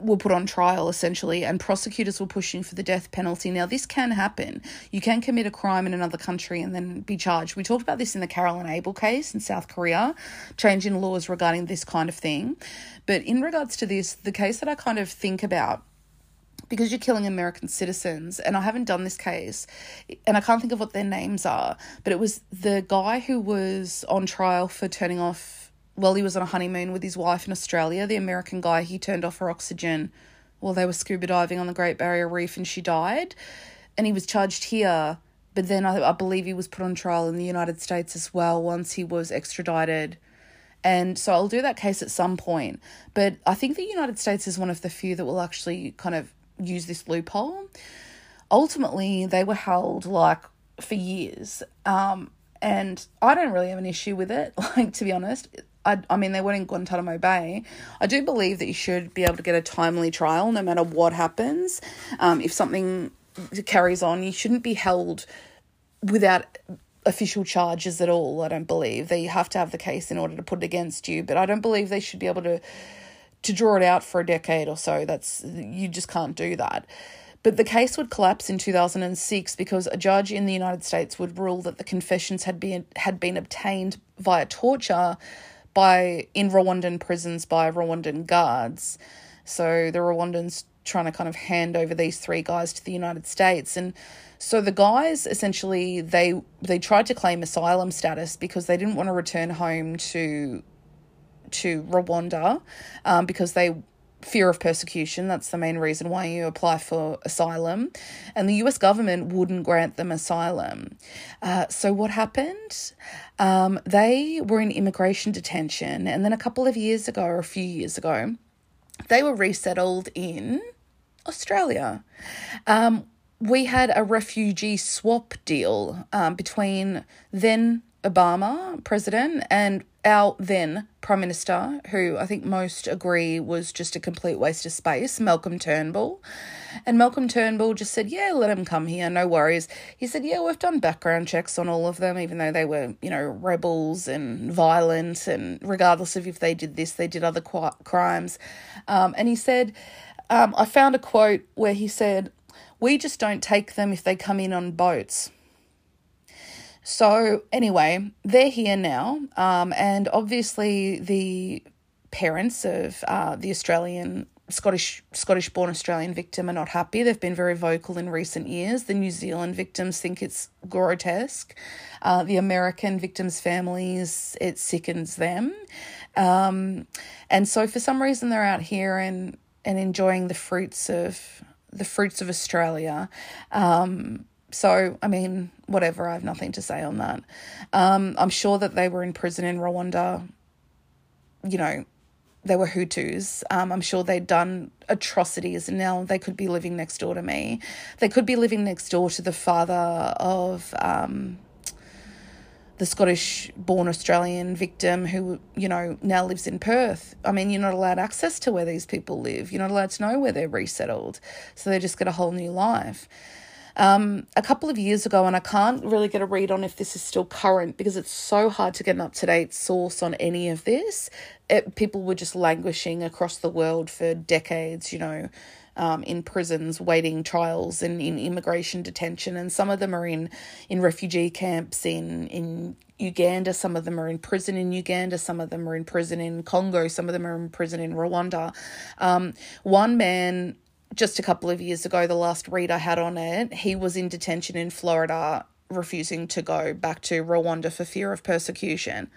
were put on trial essentially, and prosecutors were pushing for the death penalty. Now, this can happen. You can commit a crime in another country and then be charged. We talked about this in the Carolyn Abel case in South Korea, change in laws regarding this kind of thing. But in regards to this, the case that I kind of think about because you're killing American citizens. And I haven't done this case, and I can't think of what their names are, but it was the guy who was on trial for turning off, well, he was on a honeymoon with his wife in Australia, the American guy, he turned off her oxygen while they were scuba diving on the Great Barrier Reef and she died. And he was charged here, but then I, I believe he was put on trial in the United States as well once he was extradited. And so I'll do that case at some point. But I think the United States is one of the few that will actually kind of use this loophole. Ultimately, they were held like for years. Um, and I don't really have an issue with it. Like, to be honest, I, I mean, they weren't in Guantanamo Bay. I do believe that you should be able to get a timely trial no matter what happens. Um, if something carries on, you shouldn't be held without official charges at all. I don't believe they have to have the case in order to put it against you, but I don't believe they should be able to to draw it out for a decade or so. That's you just can't do that. But the case would collapse in 2006 because a judge in the United States would rule that the confessions had been had been obtained via torture by in Rwandan prisons by Rwandan guards. So the Rwandans trying to kind of hand over these three guys to the United States and so the guys essentially they they tried to claim asylum status because they didn't want to return home to to Rwanda um, because they fear of persecution. That's the main reason why you apply for asylum. And the US government wouldn't grant them asylum. Uh, so, what happened? Um, they were in immigration detention. And then a couple of years ago, or a few years ago, they were resettled in Australia. Um, we had a refugee swap deal um, between then Obama, president, and our then Prime Minister, who I think most agree was just a complete waste of space, Malcolm Turnbull. And Malcolm Turnbull just said, Yeah, let him come here, no worries. He said, Yeah, we've done background checks on all of them, even though they were, you know, rebels and violent, and regardless of if they did this, they did other qu- crimes. Um, and he said, um, I found a quote where he said, We just don't take them if they come in on boats. So, anyway, they're here now, um, and obviously the parents of uh, the Australian Scottish Scottish born Australian victim are not happy. They've been very vocal in recent years. The New Zealand victims think it's grotesque. Uh, the American victims' families it sickens them, um, and so for some reason they're out here and and enjoying the fruits of the fruits of Australia. Um, so, I mean, whatever, I have nothing to say on that. Um, I'm sure that they were in prison in Rwanda, you know, they were Hutus. Um, I'm sure they'd done atrocities and now they could be living next door to me. They could be living next door to the father of um, the Scottish born Australian victim who, you know, now lives in Perth. I mean, you're not allowed access to where these people live. You're not allowed to know where they're resettled. So they just get a whole new life um, a couple of years ago, and I can't really get a read on if this is still current because it's so hard to get an up to date source on any of this. It, people were just languishing across the world for decades, you know, um, in prisons, waiting trials, and in immigration detention, and some of them are in in refugee camps in in Uganda. Some of them are in prison in Uganda. Some of them are in prison in Congo. Some of them are in prison in Rwanda. Um, one man just a couple of years ago, the last read I had on it, he was in detention in Florida, refusing to go back to Rwanda for fear of persecution.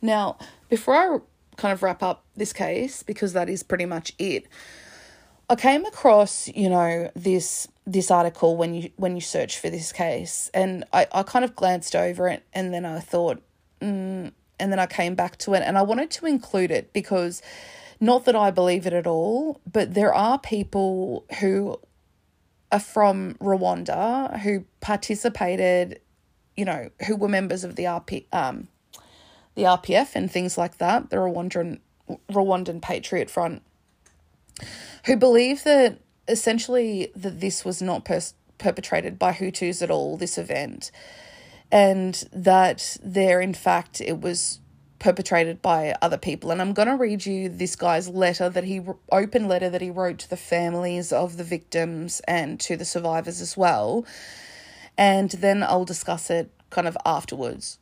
Now, before I kind of wrap up this case, because that is pretty much it, I came across, you know, this this article when you when you search for this case, and I, I kind of glanced over it, and then I thought, mm, and then I came back to it, and I wanted to include it because not that I believe it at all, but there are people who are from Rwanda who participated, you know, who were members of the RP, um, the RPF and things like that, the Rwandan Rwandan Patriot Front, who believe that essentially that this was not perpetrated by Hutus at all. This event, and that there, in fact, it was perpetrated by other people. And I'm going to read you this guy's letter that he open letter that he wrote to the families of the victims and to the survivors as well. And then I'll discuss it kind of afterwards.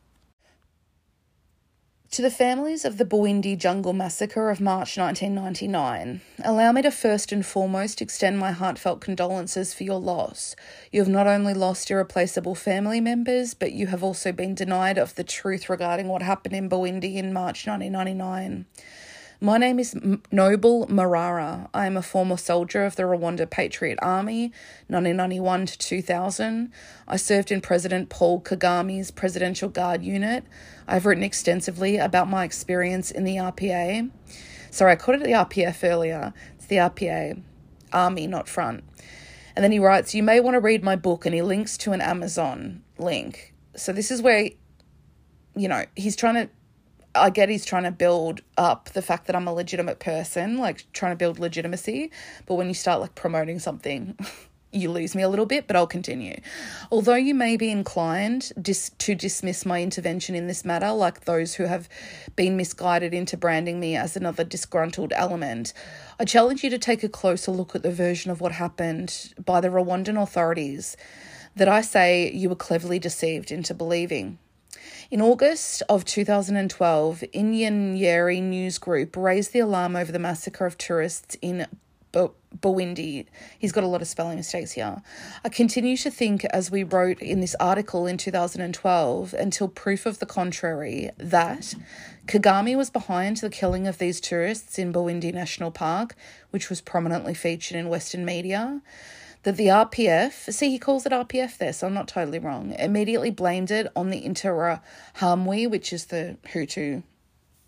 To the families of the Bwindi Jungle Massacre of March 1999, allow me to first and foremost extend my heartfelt condolences for your loss. You have not only lost irreplaceable family members, but you have also been denied of the truth regarding what happened in Bwindi in March 1999. My name is Noble Marara. I am a former soldier of the Rwanda Patriot Army, 1991 to 2000. I served in President Paul Kagame's Presidential Guard Unit. I've written extensively about my experience in the RPA. Sorry, I called it the RPF earlier. It's the RPA, Army, not front. And then he writes, You may want to read my book, and he links to an Amazon link. So this is where, you know, he's trying to I get he's trying to build up the fact that I'm a legitimate person, like trying to build legitimacy. But when you start like promoting something, you lose me a little bit, but I'll continue. Although you may be inclined dis- to dismiss my intervention in this matter, like those who have been misguided into branding me as another disgruntled element, I challenge you to take a closer look at the version of what happened by the Rwandan authorities that I say you were cleverly deceived into believing. In August of 2012, Inyenyeri News Group raised the alarm over the massacre of tourists in Bwindi. He's got a lot of spelling mistakes here. I continue to think, as we wrote in this article in 2012, until proof of the contrary, that Kagame was behind the killing of these tourists in Bwindi National Park, which was prominently featured in Western media. That the RPF, see, he calls it RPF there, so I'm not totally wrong, immediately blamed it on the Intera Interahamwe, which is the Hutu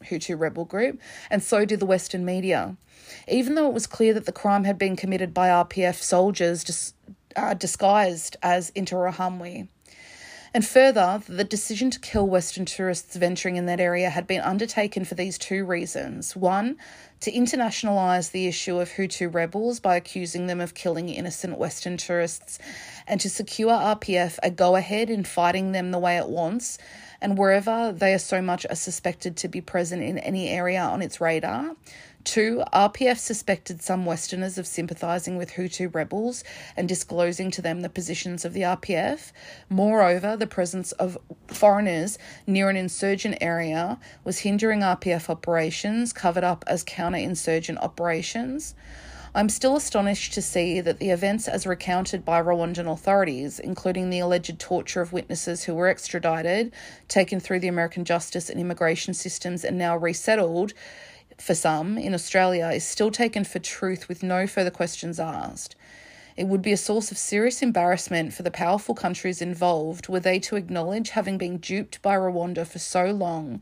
Hutu rebel group, and so did the Western media. Even though it was clear that the crime had been committed by RPF soldiers dis- uh, disguised as Interahamwe. And further, the decision to kill Western tourists venturing in that area had been undertaken for these two reasons. One, to internationalise the issue of Hutu rebels by accusing them of killing innocent Western tourists, and to secure RPF a go ahead in fighting them the way it wants, and wherever they are so much are suspected to be present in any area on its radar. Two, RPF suspected some Westerners of sympathising with Hutu rebels and disclosing to them the positions of the RPF. Moreover, the presence of foreigners near an insurgent area was hindering RPF operations, covered up as counter-insurgent operations. I'm still astonished to see that the events as recounted by Rwandan authorities, including the alleged torture of witnesses who were extradited, taken through the American justice and immigration systems, and now resettled for some in Australia, is still taken for truth with no further questions asked. It would be a source of serious embarrassment for the powerful countries involved were they to acknowledge having been duped by Rwanda for so long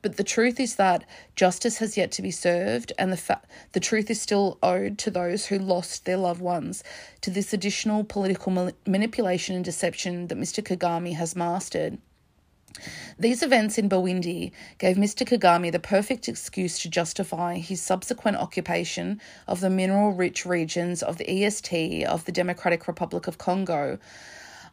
but the truth is that justice has yet to be served, and the fa- the truth is still owed to those who lost their loved ones to this additional political ma- manipulation and deception that Mr. Kagame has mastered. These events in Bwindi gave Mr. Kagame the perfect excuse to justify his subsequent occupation of the mineral rich regions of the EST of the Democratic Republic of Congo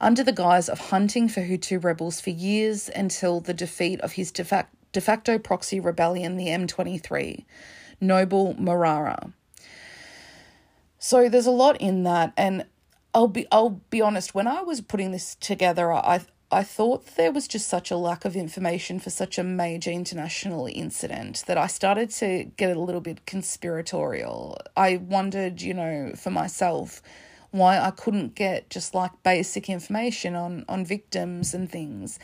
under the guise of hunting for Hutu rebels for years until the defeat of his de facto de facto proxy rebellion, the M23, Noble Marara. So there's a lot in that, and I'll be I'll be honest. When I was putting this together, I I thought there was just such a lack of information for such a major international incident that I started to get a little bit conspiratorial. I wondered, you know, for myself, why I couldn't get just like basic information on on victims and things.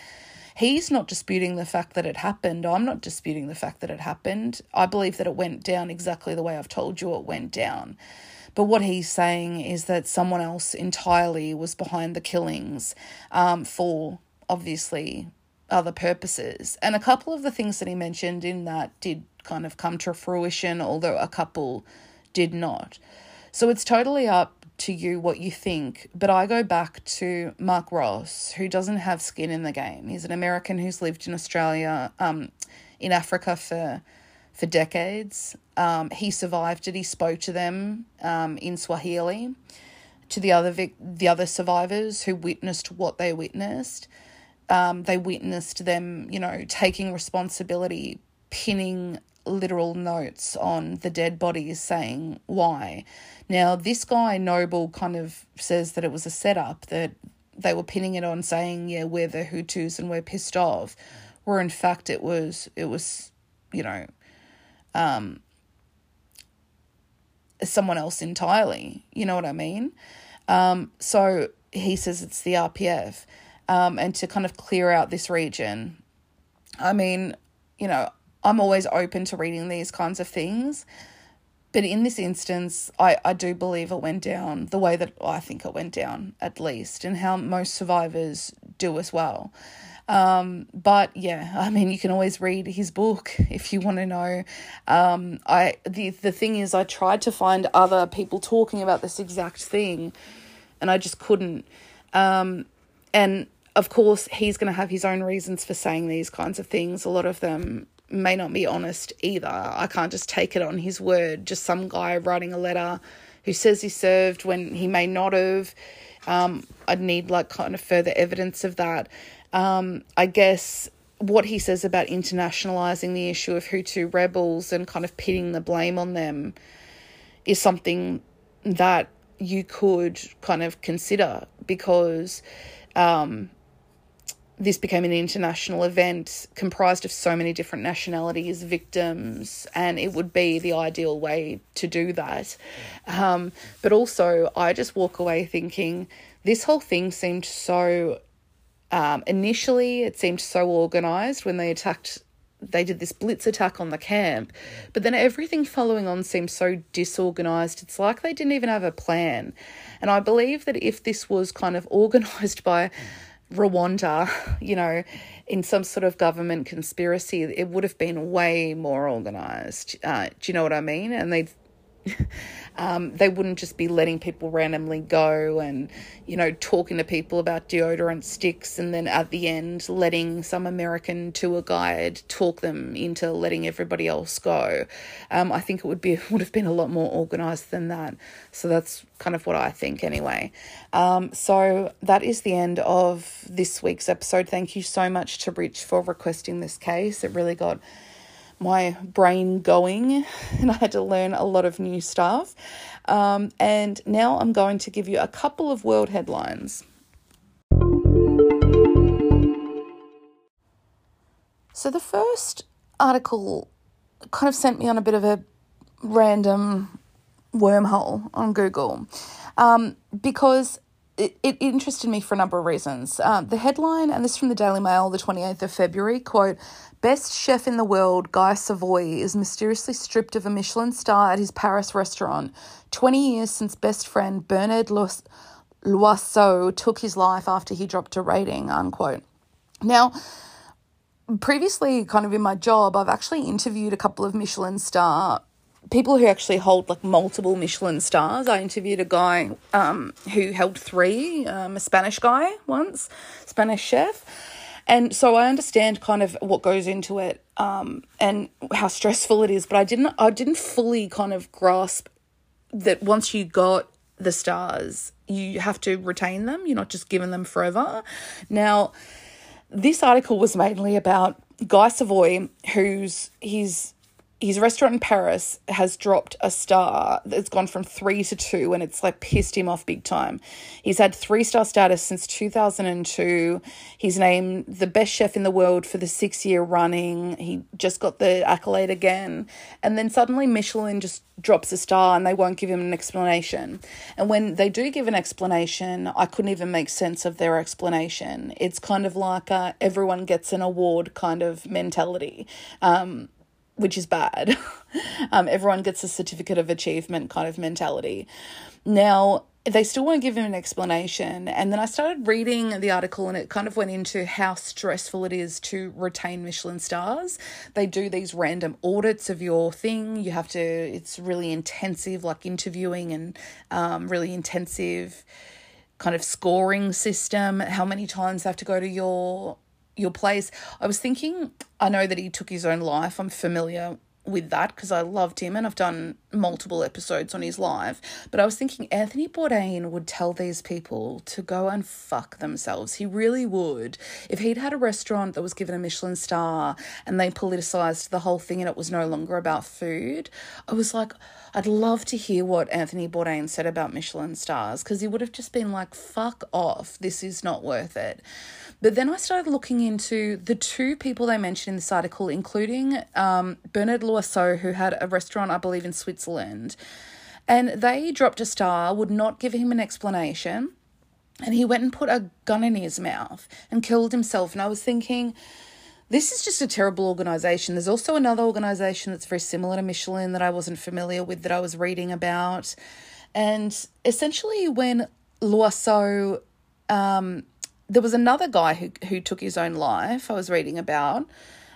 He's not disputing the fact that it happened. I'm not disputing the fact that it happened. I believe that it went down exactly the way I've told you it went down. But what he's saying is that someone else entirely was behind the killings um, for obviously other purposes. And a couple of the things that he mentioned in that did kind of come to fruition, although a couple did not. So it's totally up to you what you think, but I go back to Mark Ross, who doesn't have skin in the game. He's an American who's lived in Australia, um, in Africa for for decades. Um, he survived it. He spoke to them um, in Swahili, to the other vic- the other survivors who witnessed what they witnessed. Um, they witnessed them, you know, taking responsibility, pinning literal notes on the dead bodies saying why. Now, this guy, Noble, kind of says that it was a setup, that they were pinning it on saying, yeah, we're the Hutus and we're pissed off, where in fact it was, it was, you know, um, someone else entirely. You know what I mean? Um, so he says it's the RPF. Um, and to kind of clear out this region, I mean, you know, I'm always open to reading these kinds of things. But in this instance, I, I do believe it went down the way that I think it went down, at least, and how most survivors do as well. Um, but yeah, I mean, you can always read his book if you want to know. Um, I the the thing is, I tried to find other people talking about this exact thing, and I just couldn't. Um, and of course, he's going to have his own reasons for saying these kinds of things. A lot of them may not be honest either. I can't just take it on his word. Just some guy writing a letter who says he served when he may not have. Um, I'd need like kind of further evidence of that. Um, I guess what he says about internationalizing the issue of Hutu rebels and kind of pitting the blame on them is something that you could kind of consider because um, this became an international event comprised of so many different nationalities, victims, and it would be the ideal way to do that. Um, but also, I just walk away thinking this whole thing seemed so. Um, initially, it seemed so organized when they attacked they did this blitz attack on the camp, but then everything following on seemed so disorganized. It's like they didn't even have a plan. And I believe that if this was kind of organized by Rwanda, you know, in some sort of government conspiracy, it would have been way more organized. Uh, do you know what I mean? And they um, they wouldn't just be letting people randomly go and, you know, talking to people about deodorant sticks and then at the end letting some American tour guide talk them into letting everybody else go. Um, I think it would be would have been a lot more organized than that. So that's kind of what I think anyway. Um, so that is the end of this week's episode. Thank you so much to Rich for requesting this case. It really got my brain going and I had to learn a lot of new stuff. Um, and now I'm going to give you a couple of world headlines. So the first article kind of sent me on a bit of a random wormhole on Google um, because it, it interested me for a number of reasons. Um, the headline, and this is from the Daily Mail, the 28th of February, quote, Best chef in the world, Guy Savoy, is mysteriously stripped of a Michelin star at his Paris restaurant. 20 years since best friend Bernard Loiseau took his life after he dropped a rating, unquote. Now, previously, kind of in my job, I've actually interviewed a couple of Michelin star people who actually hold like multiple Michelin stars. I interviewed a guy um, who held three, um, a Spanish guy once, Spanish chef. And so I understand kind of what goes into it um, and how stressful it is, but I didn't I didn't fully kind of grasp that once you got the stars, you have to retain them. You're not just given them forever. Now, this article was mainly about Guy Savoy, who's he's his restaurant in Paris has dropped a star. It's gone from three to two, and it's like pissed him off big time. He's had three star status since 2002. He's named the best chef in the world for the six year running. He just got the accolade again. And then suddenly Michelin just drops a star and they won't give him an explanation. And when they do give an explanation, I couldn't even make sense of their explanation. It's kind of like a, everyone gets an award kind of mentality. Um, which is bad. um, everyone gets a certificate of achievement kind of mentality. Now, they still won't give him an explanation. And then I started reading the article, and it kind of went into how stressful it is to retain Michelin stars. They do these random audits of your thing. You have to, it's really intensive, like interviewing and um, really intensive kind of scoring system. How many times they have to go to your your place. I was thinking, I know that he took his own life. I'm familiar with that because I loved him and I've done multiple episodes on his life. But I was thinking Anthony Bourdain would tell these people to go and fuck themselves. He really would. If he'd had a restaurant that was given a Michelin star and they politicized the whole thing and it was no longer about food, I was like, I'd love to hear what Anthony Bourdain said about Michelin stars because he would have just been like, fuck off. This is not worth it. But then I started looking into the two people they mentioned in this article, including um, Bernard Loiseau, who had a restaurant, I believe, in Switzerland. And they dropped a star, would not give him an explanation. And he went and put a gun in his mouth and killed himself. And I was thinking, this is just a terrible organization. There's also another organization that's very similar to Michelin that I wasn't familiar with that I was reading about. And essentially, when Loiseau um, there was another guy who who took his own life. I was reading about.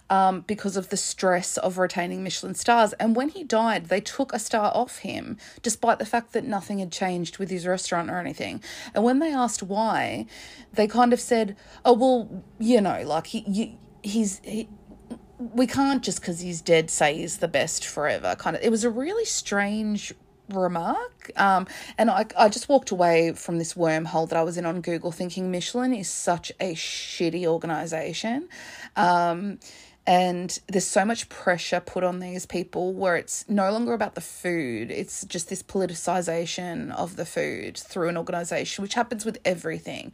Um, because of the stress of retaining Michelin stars. And when he died, they took a star off him, despite the fact that nothing had changed with his restaurant or anything. And when they asked why, they kind of said, "Oh well, you know, like he, he he's he, we can't just because he's dead say he's the best forever. Kind of, it was a really strange remark. Um, and I, I just walked away from this wormhole that I was in on Google thinking Michelin is such a shitty organization. Um, and there's so much pressure put on these people where it's no longer about the food it's just this politicization of the food through an organization which happens with everything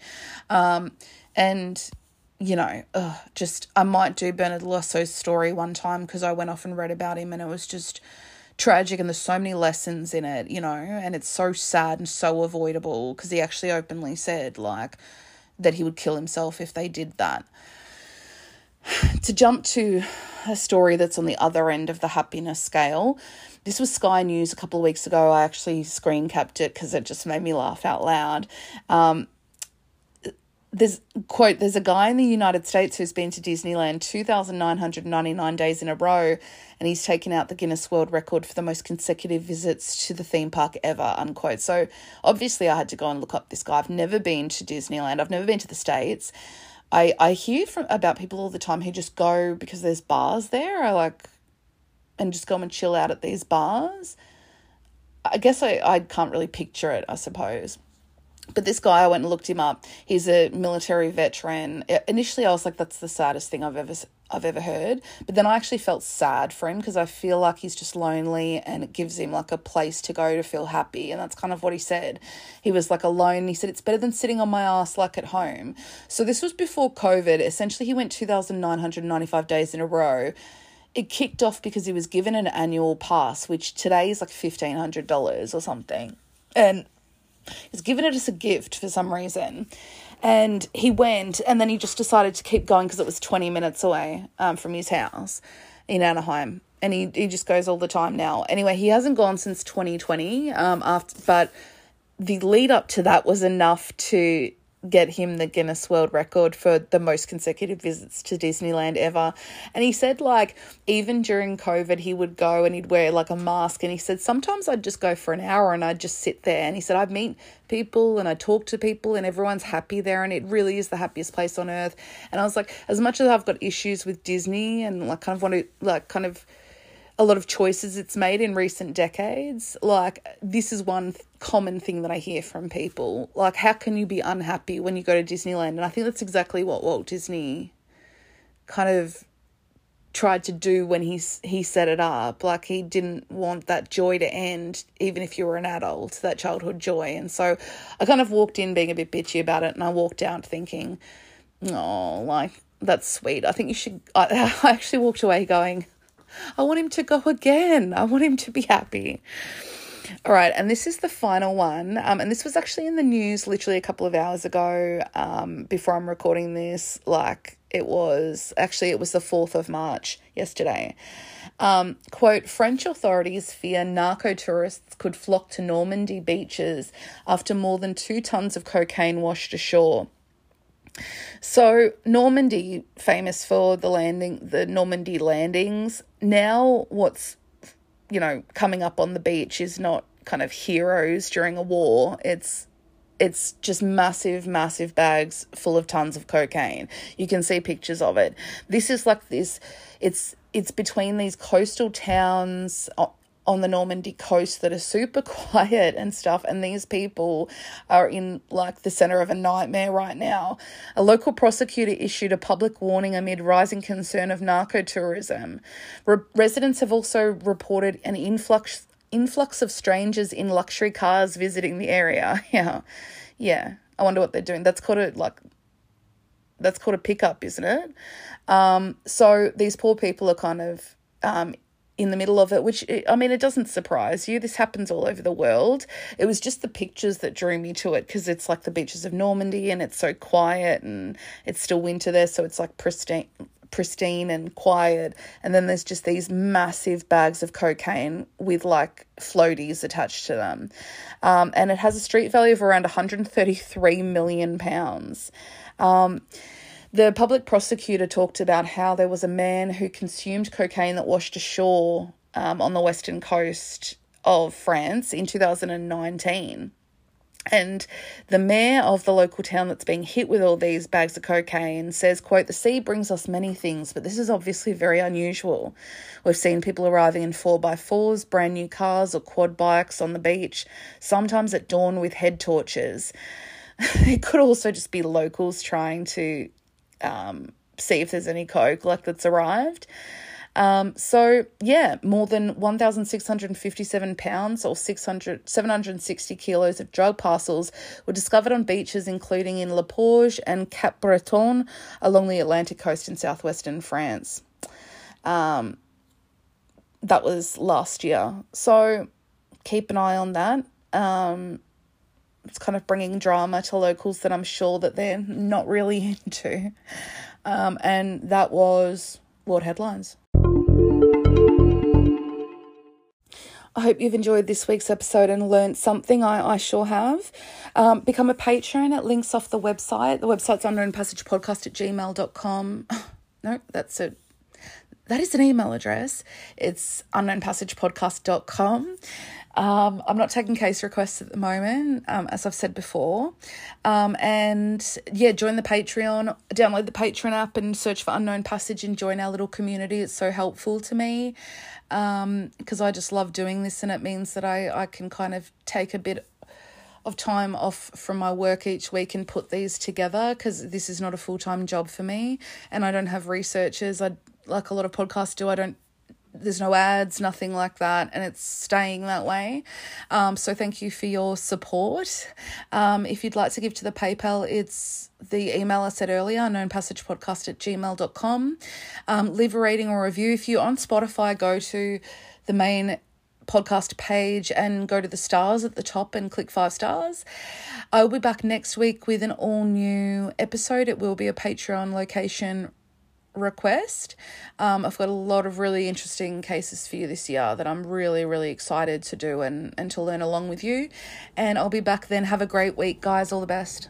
um, and you know ugh, just i might do bernard loiseau's story one time because i went off and read about him and it was just tragic and there's so many lessons in it you know and it's so sad and so avoidable because he actually openly said like that he would kill himself if they did that to jump to a story that's on the other end of the happiness scale, this was Sky News a couple of weeks ago. I actually screen capped it because it just made me laugh out loud. Um, there's quote there's a guy in the united states who's been to disneyland 2999 days in a row and he's taken out the guinness world record for the most consecutive visits to the theme park ever unquote so obviously i had to go and look up this guy i've never been to disneyland i've never been to the states I I hear from about people all the time who just go because there's bars there. I like and just go and chill out at these bars. I guess I, I can't really picture it, I suppose. But this guy, I went and looked him up. He's a military veteran. Initially, I was like, "That's the saddest thing I've ever I've ever heard." But then I actually felt sad for him because I feel like he's just lonely, and it gives him like a place to go to feel happy. And that's kind of what he said. He was like alone. He said it's better than sitting on my ass like at home. So this was before COVID. Essentially, he went two thousand nine hundred ninety five days in a row it kicked off because he was given an annual pass, which today is like fifteen hundred dollars or something. And He's given it as a gift for some reason. And he went, and then he just decided to keep going because it was 20 minutes away um, from his house in Anaheim. And he, he just goes all the time now. Anyway, he hasn't gone since 2020, um, after, but the lead up to that was enough to get him the Guinness World Record for the most consecutive visits to Disneyland ever. And he said, like, even during COVID, he would go and he'd wear like a mask. And he said, sometimes I'd just go for an hour and I'd just sit there. And he said, I'd meet people and I talk to people and everyone's happy there. And it really is the happiest place on earth. And I was like, as much as I've got issues with Disney and like kind of want to, like, kind of, a lot of choices it's made in recent decades. Like, this is one th- common thing that I hear from people. Like, how can you be unhappy when you go to Disneyland? And I think that's exactly what Walt Disney kind of tried to do when he he set it up. Like he didn't want that joy to end, even if you were an adult, that childhood joy. And so I kind of walked in being a bit bitchy about it, and I walked out thinking, "Oh, like that's sweet. I think you should." I, I actually walked away going, I want him to go again. I want him to be happy. All right, and this is the final one. Um, and this was actually in the news literally a couple of hours ago. Um, before I'm recording this, like it was actually it was the fourth of March yesterday. Um, quote: French authorities fear narco tourists could flock to Normandy beaches after more than two tons of cocaine washed ashore. So Normandy, famous for the landing, the Normandy landings. Now, what's you know coming up on the beach is not kind of heroes during a war. It's it's just massive, massive bags full of tons of cocaine. You can see pictures of it. This is like this. It's it's between these coastal towns on the Normandy coast that are super quiet and stuff, and these people are in like the center of a nightmare right now. A local prosecutor issued a public warning amid rising concern of narco tourism. Re- residents have also reported an influx influx of strangers in luxury cars visiting the area. Yeah, yeah. I wonder what they're doing. That's called a like. That's called a pickup, isn't it? Um, so these poor people are kind of um, in the middle of it, which I mean, it doesn't surprise you. This happens all over the world. It was just the pictures that drew me to it because it's like the beaches of Normandy and it's so quiet and it's still winter there, so it's like pristine pristine and quiet. And then there's just these massive bags of cocaine with like floaties attached to them. Um, and it has a street value of around 133 million pounds. Um, the public prosecutor talked about how there was a man who consumed cocaine that washed ashore um, on the western coast of France in 2019. And the mayor of the local town that's being hit with all these bags of cocaine says, quote, the sea brings us many things, but this is obviously very unusual. We've seen people arriving in 4x4s, brand new cars, or quad bikes on the beach, sometimes at dawn with head torches. it could also just be locals trying to um, see if there's any coke like that's arrived. Um, so yeah, more than 1,657 pounds or 600, 760 kilos of drug parcels were discovered on beaches including in La Porge and Cap Breton along the Atlantic coast in southwestern France. Um, that was last year. So keep an eye on that. Um, it's kind of bringing drama to locals that I'm sure that they're not really into. Um, and that was World Headlines. I hope you've enjoyed this week's episode and learned something. I, I sure have. Um, become a patron. It links off the website. The website's unknownpassagepodcast at gmail.com. no, that's a that is an email address. It's unknownpassagepodcast.com. Um, I'm not taking case requests at the moment, um, as I've said before. Um, and yeah, join the Patreon, download the Patreon app and search for Unknown Passage and join our little community. It's so helpful to me because um, I just love doing this and it means that I, I can kind of take a bit of time off from my work each week and put these together because this is not a full time job for me and I don't have researchers. I like a lot of podcasts do. I don't there's no ads, nothing like that, and it's staying that way. Um, so thank you for your support. Um, if you'd like to give to the PayPal, it's the email I said earlier, unknownpassagepodcast at gmail.com. Um, leave a rating or review. If you're on Spotify, go to the main podcast page and go to the stars at the top and click five stars. I will be back next week with an all new episode. It will be a Patreon location request. Um, I've got a lot of really interesting cases for you this year that I'm really, really excited to do and, and to learn along with you. And I'll be back then. Have a great week, guys. All the best.